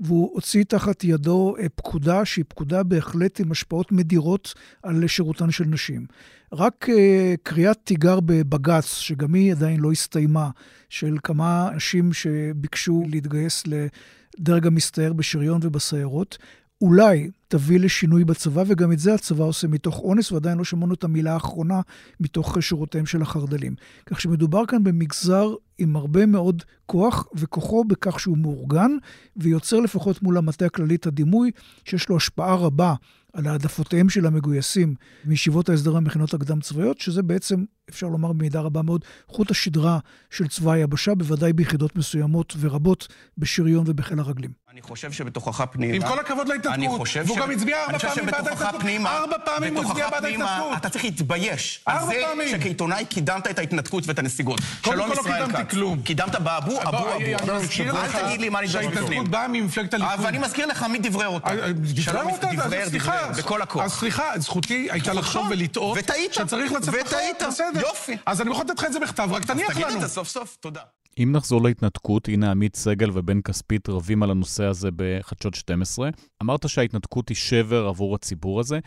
והוא הוציא תחת ידו אה, פקודה שהיא פקודה בהחלט עם השפעות מדירות על שירותן של נשים. רק אה, קריאת תיגר בבג"ץ, שגם היא עדיין לא הסתיימה, של כמה אנשים שביקשו להתגייס לדרג המסתער בשריון ובסיירות, אולי תביא לשינוי בצבא, וגם את זה הצבא עושה מתוך אונס, ועדיין לא שמענו את המילה האחרונה מתוך שורותיהם של החרד"לים. כך שמדובר כאן במגזר עם הרבה מאוד כוח, וכוחו בכך שהוא מאורגן, ויוצר לפחות מול המטה הכללי את הדימוי שיש לו השפעה רבה על העדפותיהם של המגויסים מישיבות ההסדר המכינות הקדם צבאיות, שזה בעצם, אפשר לומר במידה רבה מאוד, חוט השדרה של צבא היבשה, בוודאי ביחידות מסוימות ורבות בשריון ובחיל הרגלים. אני חושב שבתוכך פנימה... עם כל הכבוד להתנתקות, והוא גם הצביע ארבע פעמים בעד ההתנתקות. ארבע פעמים הוא הצביע בעד ההתנתקות. אתה צריך להתבייש. ארבע פעמים. על זה שכעיתונאי קידמת את ההתנתקות ואת הנסיגות. שלום ישראל כץ. קודם כל לא קידמתי כלום. קידמת באבו, אבו, אבו. אני מזכיר לך שההתנתקות באה ממפלגת הליכוד. אבל אני מזכיר לך מי דברי אותה. אה, שלום דברר, דברר, בכל הכוח. אז סליחה, זכותי הייתה לחשוב ולטעות. וטעית. שצריך לצאת וטעית. יופי. אז אני יכול לתת לך את זה בכתב, רק תניח לנו. אז תגיד את זה סוף סוף, תודה. אם נחזור להתנתקות, הנה עמית סגל ובן כספית רבים על הנושא הזה בחדשות 12. אמרת שההתנתקות היא שבר עבור הציבור הזה.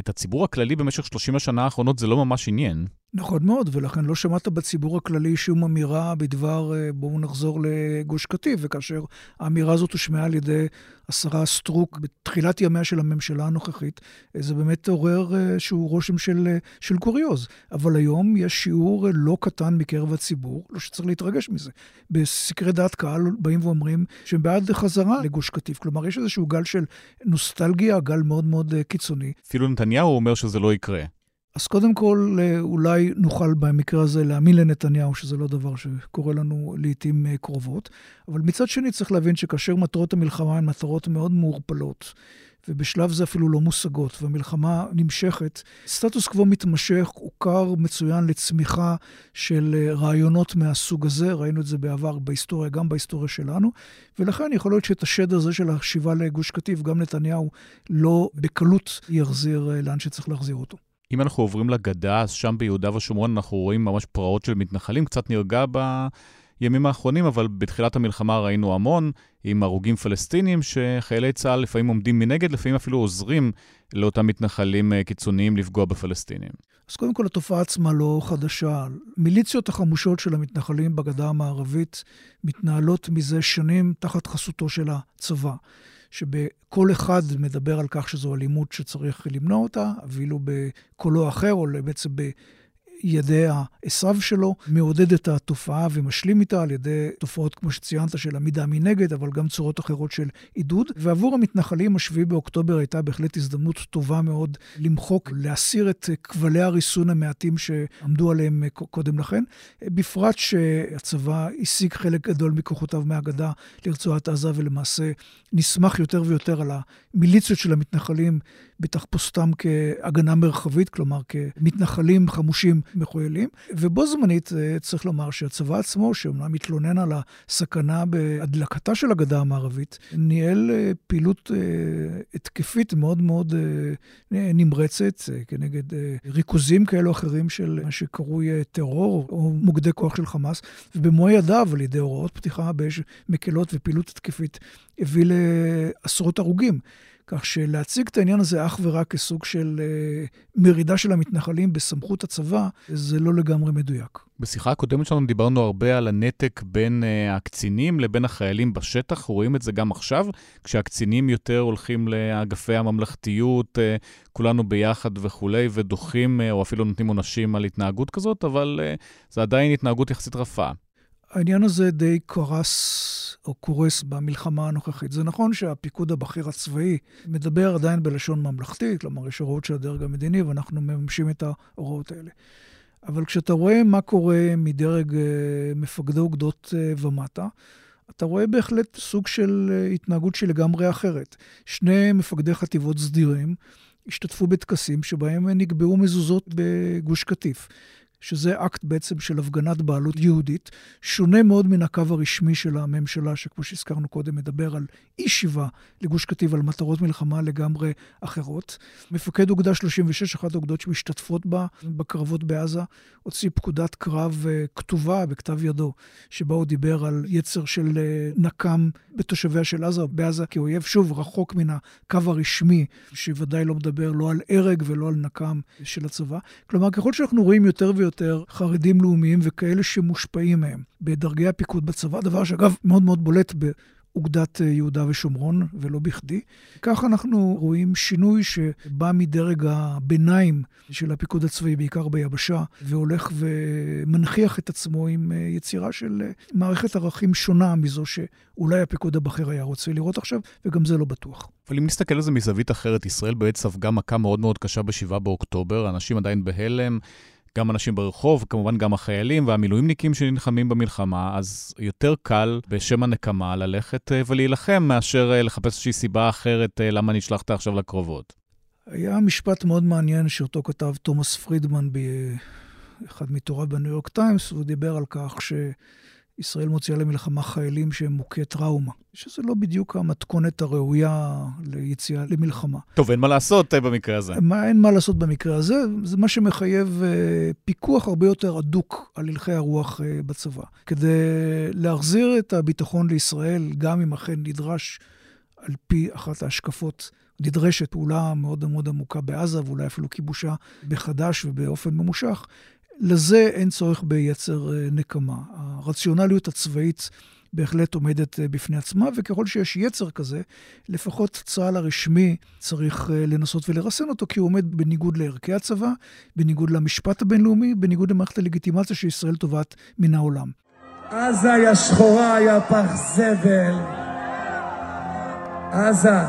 את הציבור הכללי במשך 30 השנה האחרונות זה לא ממש עניין. נכון מאוד, ולכן לא שמעת בציבור הכללי שום אמירה בדבר אה, בואו נחזור לגוש קטיף, וכאשר האמירה הזאת הושמעה על ידי השרה סטרוק בתחילת ימיה של הממשלה הנוכחית, אה, זה באמת עורר איזשהו אה, רושם של, של קוריוז. אבל היום יש שיעור לא קטן מקרב הציבור, לא שצריך להתרגש מזה. בסקרי דעת קהל באים ואומרים שהם בעד חזרה לגוש קטיף. כלומר, יש איזשהו גל של נוסטלגיה, גל מאוד מאוד קיצוני. אפילו נתניהו אומר שזה לא יקרה. אז קודם כל, אה, אולי נוכל במקרה הזה להאמין לנתניהו, שזה לא דבר שקורה לנו לעיתים אה, קרובות, אבל מצד שני צריך להבין שכאשר מטרות המלחמה הן מטרות מאוד מעורפלות, ובשלב זה אפילו לא מושגות, והמלחמה נמשכת, סטטוס קוו מתמשך הוא כר מצוין לצמיחה של אה, רעיונות מהסוג הזה, ראינו את זה בעבר בהיסטוריה, גם בהיסטוריה שלנו, ולכן יכול להיות שאת השד הזה של השיבה לגוש קטיף, גם נתניהו לא בקלות יחזיר לאן שצריך להחזיר אותו. אם אנחנו עוברים לגדה, אז שם ביהודה ושומרון אנחנו רואים ממש פרעות של מתנחלים, קצת נרגע בימים האחרונים, אבל בתחילת המלחמה ראינו המון, עם הרוגים פלסטינים, שחיילי צה"ל לפעמים עומדים מנגד, לפעמים אפילו עוזרים לאותם מתנחלים אה, קיצוניים לפגוע בפלסטינים. אז קודם כל, התופעה עצמה לא חדשה. מיליציות החמושות של המתנחלים בגדה המערבית מתנהלות מזה שנים תחת חסותו של הצבא. שבכל אחד מדבר על כך שזו אלימות שצריך למנוע אותה, ואילו בקולו אחר, או בעצם ידי העשו שלו, מעודד את התופעה ומשלים איתה על ידי תופעות, כמו שציינת, של עמידה מנגד, אבל גם צורות אחרות של עידוד. ועבור המתנחלים, השביעי באוקטובר הייתה בהחלט הזדמנות טובה מאוד למחוק, להסיר את כבלי הריסון המעטים שעמדו עליהם קודם לכן, בפרט שהצבא השיג חלק גדול מכוחותיו מהגדה לרצועת עזה, ולמעשה נסמך יותר ויותר על המיליציות של המתנחלים בתחפושתם כהגנה מרחבית, כלומר כמתנחלים חמושים מחוילים. ובו זמנית אה, צריך לומר שהצבא עצמו, שאומנם מתלונן על הסכנה בהדלקתה של הגדה המערבית, ניהל אה, פעילות אה, התקפית מאוד מאוד נמרצת כנגד ריכוזים כאלו או אחרים של מה שקרוי טרור או מוקדי כוח של חמאס, ובמו ידיו, על ידי הוראות פתיחה באש מקלות ופעילות התקפית, הביא לעשרות הרוגים. כך שלהציג את העניין הזה אך ורק כסוג של uh, מרידה של המתנחלים בסמכות הצבא, זה לא לגמרי מדויק. בשיחה הקודמת שלנו דיברנו הרבה על הנתק בין uh, הקצינים לבין החיילים בשטח. רואים את זה גם עכשיו, כשהקצינים יותר הולכים לאגפי הממלכתיות, uh, כולנו ביחד וכולי, ודוחים uh, או אפילו נותנים עונשים על התנהגות כזאת, אבל uh, זה עדיין התנהגות יחסית רפה. העניין הזה די קרס או קורס במלחמה הנוכחית. זה נכון שהפיקוד הבכיר הצבאי מדבר עדיין בלשון ממלכתית, כלומר, יש הוראות של הדרג המדיני ואנחנו מממשים את ההוראות האלה. אבל כשאתה רואה מה קורה מדרג אה, מפקדי אוגדות אה, ומטה, אתה רואה בהחלט סוג של אה, התנהגות שהיא לגמרי אחרת. שני מפקדי חטיבות סדירים השתתפו בטקסים שבהם נקבעו מזוזות בגוש קטיף. שזה אקט בעצם של הפגנת בעלות יהודית, שונה מאוד מן הקו הרשמי של הממשלה, שכמו שהזכרנו קודם, מדבר על אי שיבה לגוש קטיף, על מטרות מלחמה לגמרי אחרות. מפקד אוגדה 36, אחת האוגדות שמשתתפות בה, בקרבות בעזה, הוציא פקודת קרב אה, כתובה בכתב ידו, שבה הוא דיבר על יצר של אה, נקם בתושביה של עזה, בעזה כאויב, שוב, רחוק מן הקו הרשמי, שוודאי לא מדבר לא על הרג ולא על נקם של הצבא. כלומר, ככל שאנחנו רואים יותר ויותר חרדים לאומיים וכאלה שמושפעים מהם בדרגי הפיקוד בצבא, דבר שאגב מאוד מאוד בולט ב... אוגדת אה, יהודה ושומרון, ולא בכדי. כך אנחנו רואים שינוי שבא מדרג הביניים של הפיקוד הצבאי, בעיקר ביבשה, והולך ומנכיח את עצמו עם אה, יצירה של אה, מערכת ערכים שונה מזו שאולי הפיקוד הבכיר היה רוצה לראות עכשיו, וגם זה לא בטוח. אבל אם נסתכל על זה מזווית אחרת, ישראל באמת ספגה מכה מאוד מאוד קשה ב-7 באוקטובר, אנשים עדיין בהלם. גם אנשים ברחוב, כמובן גם החיילים והמילואימניקים שנלחמים במלחמה, אז יותר קל בשם הנקמה ללכת אה, ולהילחם מאשר אה, לחפש איזושהי סיבה אחרת אה, למה נשלחת עכשיו לקרובות. היה משפט מאוד מעניין שאותו כתב תומאס פרידמן באחד מתוריו בניו יורק טיימס, והוא דיבר על כך ש... ישראל מוציאה למלחמה חיילים שהם מוכי טראומה, שזה לא בדיוק המתכונת הראויה ליציאה למלחמה. טוב, אין מה לעשות אה, במקרה הזה. מה, אין מה לעשות במקרה הזה, זה מה שמחייב uh, פיקוח הרבה יותר הדוק על הלכי הרוח uh, בצבא. כדי להחזיר את הביטחון לישראל, גם אם אכן נדרש, על פי אחת ההשקפות, נדרשת פעולה מאוד מאוד עמוקה בעזה, ואולי אפילו כיבושה בחדש ובאופן ממושך, לזה אין צורך ביצר אה, נקמה. הרציונליות הצבאית בהחלט עומדת אה, בפני עצמה, וככל שיש יצר כזה, לפחות צה"ל הרשמי צריך אה, לנסות ולרסן אותו, כי הוא עומד בניגוד לערכי הצבא, בניגוד למשפט הבינלאומי, בניגוד למערכת הלגיטימציה שישראל תובעת מן העולם. עזה היה שחורה, היה פח זבל. עזה,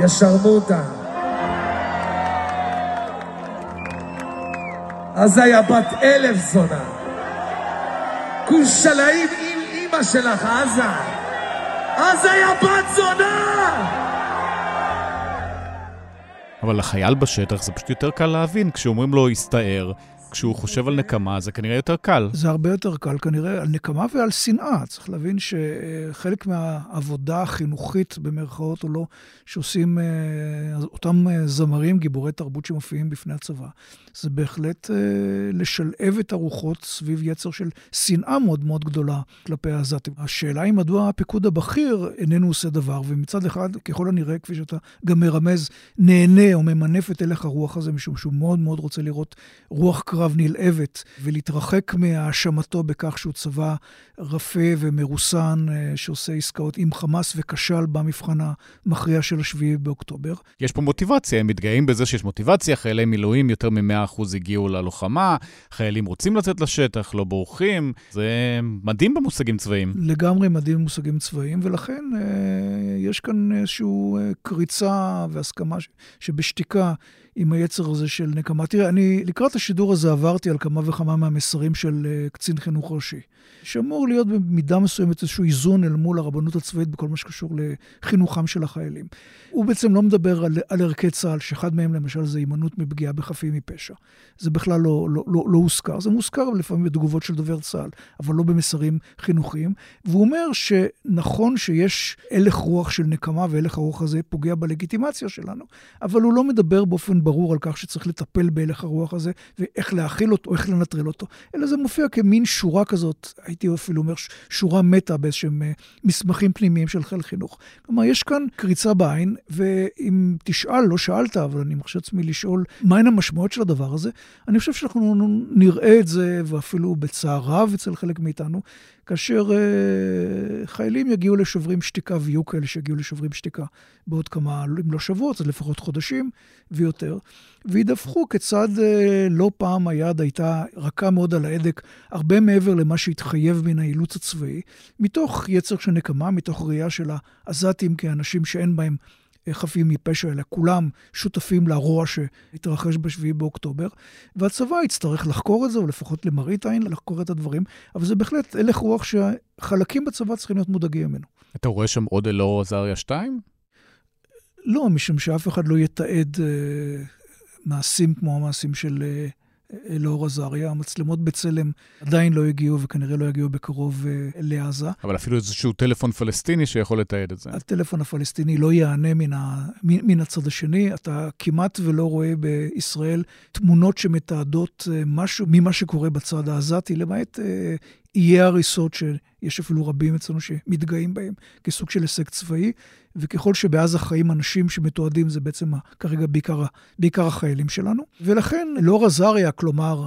יא שרמוטה. אז היה בת אלף זונה. כושלאים עם אמא שלך, עזה. עזה היה בת זונה! אבל לחייל בשטח זה פשוט יותר קל להבין כשאומרים לו הסתער, כשהוא חושב על נקמה זה כנראה יותר קל. זה הרבה יותר קל כנראה על נקמה ועל שנאה. צריך להבין שחלק מהעבודה החינוכית, במרכאות או לא, שעושים אה, אותם אה, זמרים, גיבורי תרבות שמופיעים בפני הצבא, זה בהחלט אה, לשלהב את הרוחות סביב יצר של שנאה מאוד מאוד גדולה כלפי העזתים. השאלה היא מדוע הפיקוד הבכיר איננו עושה דבר, ומצד אחד, ככל הנראה, כפי שאתה גם מרמז, נהנה או ממנף את הלך הרוח הזה, משום שהוא מאוד מאוד רוצה לראות רוח קרב נלהבת, ולהתרחק מהאשמתו בכך שהוא צבא רפה ומרוסן, אה, שעושה עסקאות עם חמאס וכשל במבחן המכריע של השביעי באוקטובר. יש פה מוטיבציה, הם מתגאים בזה שיש מוטיבציה, חיילי מילואים יותר מ-100 אחוז הגיעו ללוחמה, חיילים רוצים לצאת לשטח, לא בורחים. זה מדהים במושגים צבאיים. לגמרי מדהים במושגים צבאיים, ולכן אה, יש כאן איזושהי אה, קריצה והסכמה שבשתיקה עם היצר הזה של נקמה. תראה, אני לקראת השידור הזה עברתי על כמה וכמה מהמסרים של אה, קצין חינוך ראשי, שאמור להיות במידה מסוימת איזשהו איזון אל מול הרבנות הצבאית בכל מה שקשור לחינוכם של החיילים. הוא בעצם לא מדבר על, על ערכי צה"ל, שאחד מהם למשל זה הימנעות מפגיעה בחפים מפשע. זה בכלל לא, לא, לא, לא הוזכר. זה מוזכר לפעמים בתגובות של דובר צה"ל, אבל לא במסרים חינוכיים. והוא אומר שנכון שיש הלך רוח של נקמה, והלך הרוח הזה פוגע בלגיטימציה שלנו, אבל הוא לא מדבר באופן ברור על כך שצריך לטפל בהלך הרוח הזה, ואיך להכיל אותו, איך לנטרל אותו, אלא זה מופיע כמין שורה כזאת, הייתי אפילו אומר שורה מתה באיזשהם אה, מסמכים פנימיים של חיל חינוך. כלומר, יש כאן קריצה בעין, ואם תשאל, לא שאלת, אבל אני מרשה עצמי לשאול, מהן המשמעויות של הדבר הזה, אני חושב שאנחנו נראה את זה, ואפילו בצער רב אצל חלק מאיתנו, כאשר אה, חיילים יגיעו לשוברים שתיקה, ויהיו כאלה שיגיעו לשוברים שתיקה בעוד כמה, אם לא שבועות, אז לפחות חודשים ויותר, וידווחו כיצד אה, לא פעם היד הייתה רכה מאוד על ההדק, הרבה מעבר למה שהתחייב מן האילוץ הצבאי, מתוך יצר של נקמה, מתוך ראייה של העזתים כאנשים שאין בהם חפים מפשע, אלא כולם שותפים לרוע שהתרחש ב-7 באוקטובר, והצבא יצטרך לחקור את זה, או לפחות למראית עין לחקור את הדברים, אבל זה בהחלט הלך רוח שחלקים בצבא צריכים להיות מודאגים ממנו. אתה רואה שם עוד אלאור עזריה 2? לא, משום שאף אחד לא יתעד אה, מעשים כמו המעשים של אה, אלאור עזריה. המצלמות בצלם עדיין לא הגיעו וכנראה לא יגיעו בקרוב לעזה. אבל אפילו איזשהו טלפון פלסטיני שיכול לתעד את זה. הטלפון הפלסטיני לא יענה מן, ה... מן הצד השני. אתה כמעט ולא רואה בישראל תמונות שמתעדות משהו ממה שקורה בצד העזתי, למעט איי הריסות שיש אפילו רבים אצלנו שמתגאים בהם כסוג של הישג צבאי, וככל שבעזה חיים אנשים שמתועדים, זה בעצם כרגע בעיקר, בעיקר החיילים שלנו. ולכן לא רזריה, כלומר,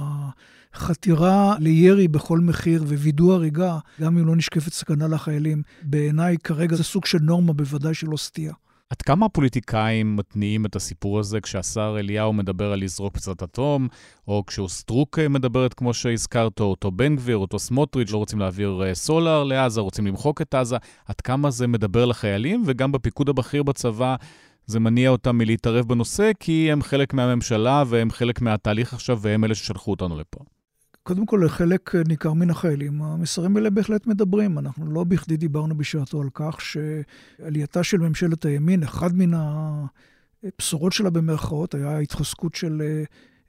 החתירה לירי בכל מחיר ווידוא הריגה, גם אם לא נשקפת סכנה לחיילים, בעיניי כרגע זה סוג של נורמה, בוודאי שלא סטייה. עד כמה הפוליטיקאים מתניעים את הסיפור הזה כשהשר אליהו מדבר על לזרוק פצצת אטום, או כשאורית סטרוק מדברת, כמו שהזכרת, אותו בן גביר, אותו סמוטריץ', לא רוצים להעביר אה, סולר לעזה, רוצים למחוק את עזה, עד כמה זה מדבר לחיילים, וגם בפיקוד הבכיר בצבא זה מניע אותם מלהתערב בנושא, כי הם חלק מהממשלה והם חלק מהתהליך עכשיו, והם אלה ששלחו אותנו לפה. קודם כל, לחלק ניכר מן החיילים, המסרים האלה בהחלט מדברים. אנחנו לא בכדי דיברנו בשעתו על כך שעלייתה של ממשלת הימין, אחד מן הבשורות שלה במרכאות, היה ההתחזקות של אה,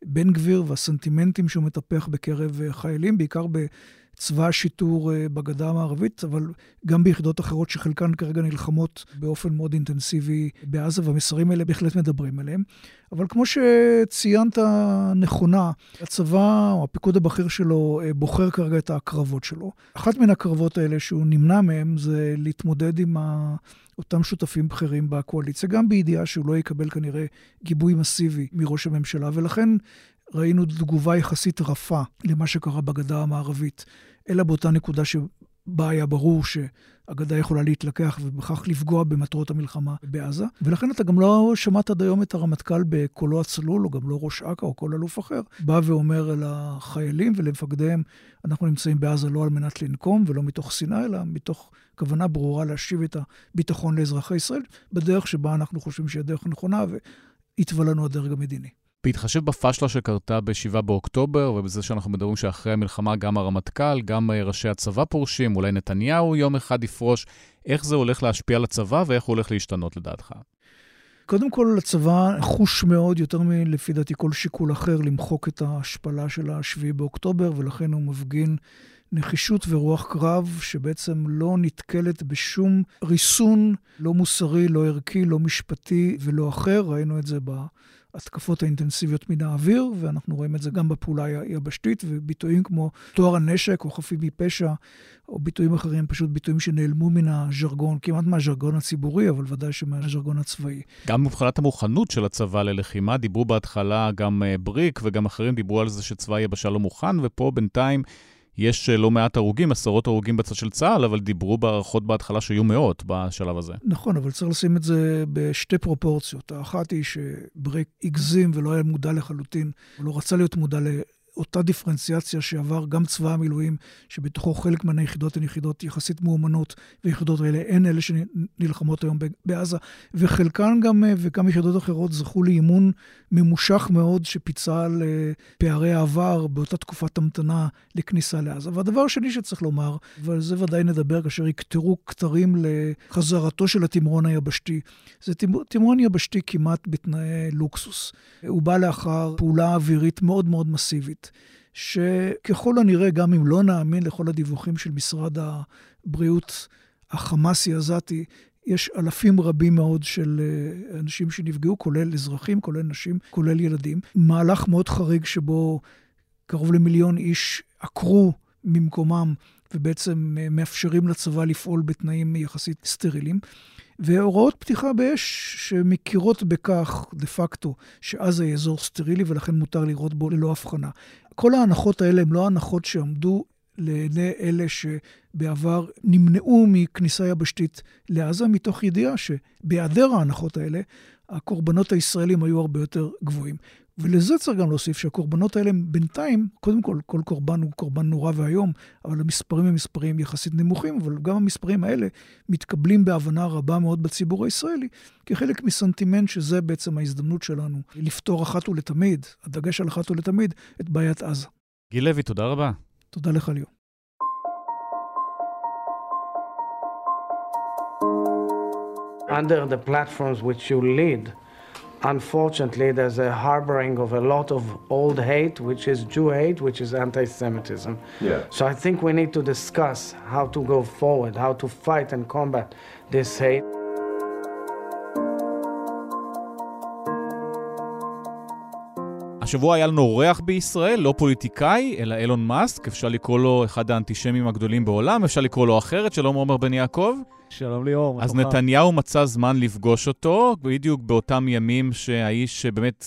בן גביר והסנטימנטים שהוא מטפח בקרב אה, חיילים, בעיקר צבא השיטור אה, בגדה המערבית, אבל גם ביחידות אחרות שחלקן כרגע נלחמות באופן מאוד אינטנסיבי בעזה, והמסרים האלה בהחלט מדברים עליהם. אבל כמו שציינת נכונה, הצבא או הפיקוד הבכיר שלו אה, בוחר כרגע את הקרבות שלו. אחת מן הקרבות האלה שהוא נמנע מהם זה להתמודד עם ה... אותם שותפים בכירים בקואליציה, גם בידיעה שהוא לא יקבל כנראה גיבוי מסיבי מראש הממשלה, ולכן ראינו תגובה יחסית רפה למה שקרה בגדה המערבית, אלא באותה נקודה שבה היה ברור שהגדה יכולה להתלקח ובכך לפגוע במטרות המלחמה בעזה. ולכן אתה גם לא שמעת עד היום את הרמטכ"ל בקולו הצלול, או גם לא ראש אכ"א או כל אלוף אחר, בא ואומר אל החיילים ולמפקדיהם, אנחנו נמצאים בעזה לא על מנת לנקום ולא מתוך שנאה, אלא מתוך כוונה ברורה להשיב את הביטחון לאזרחי ישראל, בדרך שבה אנחנו חושבים שהיא הדרך הנכונה, והתווה לנו הדרג המדיני. בהתחשב בפשלה שקרתה ב-7 באוקטובר, ובזה שאנחנו מדברים שאחרי המלחמה גם הרמטכ"ל, גם אה, ראשי הצבא פורשים, אולי נתניהו יום אחד יפרוש, איך זה הולך להשפיע על הצבא ואיך הוא הולך להשתנות לדעתך? קודם כל, הצבא חוש מאוד, יותר מלפי דעתי כל שיקול אחר, למחוק את ההשפלה של ה-7 באוקטובר, ולכן הוא מפגין נחישות ורוח קרב שבעצם לא נתקלת בשום ריסון, לא מוסרי, לא ערכי, לא משפטי ולא אחר. ראינו את זה ב... ההתקפות האינטנסיביות מן האוויר, ואנחנו רואים את זה גם בפעולה היבשתית, וביטויים כמו טוהר הנשק או חפים מפשע, או ביטויים אחרים, פשוט ביטויים שנעלמו מן הז'רגון, כמעט מהז'רגון הציבורי, אבל ודאי שמהז'רגון הצבאי. גם מבחינת המוכנות של הצבא ללחימה, דיברו בהתחלה גם אה, בריק וגם אחרים דיברו על זה שצבא היבשה לא מוכן, ופה בינתיים... יש אה, לא מעט הרוגים, עשרות הרוגים בצד של צה"ל, אבל דיברו בהערכות בהתחלה שיהיו מאות בשלב הזה. נכון, אבל צריך לשים את זה בשתי פרופורציות. האחת היא שברק הגזים ולא היה מודע לחלוטין, הוא לא רצה להיות מודע אותה דיפרנציאציה שעבר גם צבא המילואים, שבתוכו חלק מהיחידות הן יחידות יחסית מאומנות, ויחידות האלה הן אלה שנלחמות היום בעזה, וחלקן גם, אה, וגם יחידות אחרות, זכו לאימון ממושך מאוד שפיצה על אה, פערי העבר באותה תקופת המתנה לכניסה לעזה. והדבר השני שצריך לומר, ועל זה ודאי נדבר כאשר יקטרו כתרים לחזרתו של התמרון היבשתי, זה תמרון יבשתי כמעט בתנאי לוקסוס. הוא בא לאחר פעולה אווירית מאוד מאוד מסיבית. שככל הנראה, גם אם לא נאמין לכל הדיווחים של משרד הבריאות החמאסי עזתי, יש אלפים רבים מאוד של אה, אנשים שנפגעו, כולל אזרחים, כולל נשים, כולל ילדים. מהלך מאוד חריג שבו קרוב למיליון איש עקרו ממקומם ובעצם אה, מאפשרים לצבא לפעול בתנאים יחסית סטריליים. והוראות פתיחה באש שמכירות בכך, דה פקטו, שעזה היא אזור סטרילי ולכן מותר לראות בו ללא הבחנה. כל ההנחות האלה הן לא הנחות שעמדו לעיני אלה שבעבר נמנעו מכניסה יבשתית לעזה, מתוך ידיעה שבהיעדר ההנחות האלה, הקורבנות הישראלים היו הרבה יותר גבוהים. ולזה צריך גם להוסיף שהקורבנות האלה הם בינתיים, קודם כל, כל קורבן הוא קורבן נורא ואיום, אבל המספרים הם מספרים יחסית נמוכים, אבל גם המספרים האלה מתקבלים בהבנה רבה מאוד בציבור הישראלי, כחלק מסנטימנט שזה בעצם ההזדמנות שלנו לפתור אחת ולתמיד, הדגש על אחת ולתמיד, את בעיית עזה. גיל לוי, תודה רבה. תודה לך, ליאור. Under the platforms which you lead, unfortunately, there's a harboring of a lot of old hate, which is Jew hate, which is anti Semitism. Yeah. So I think we need to discuss how to go forward, how to fight and combat this hate. השבוע היה לנו אורח בישראל, לא פוליטיקאי, אלא אילון מאסק, אפשר לקרוא לו אחד האנטישמים הגדולים בעולם, אפשר לקרוא לו אחרת, שלום עומר בן יעקב. שלום ליאור, אז נתניהו מצא זמן לפגוש אותו, בדיוק באותם ימים שהאיש באמת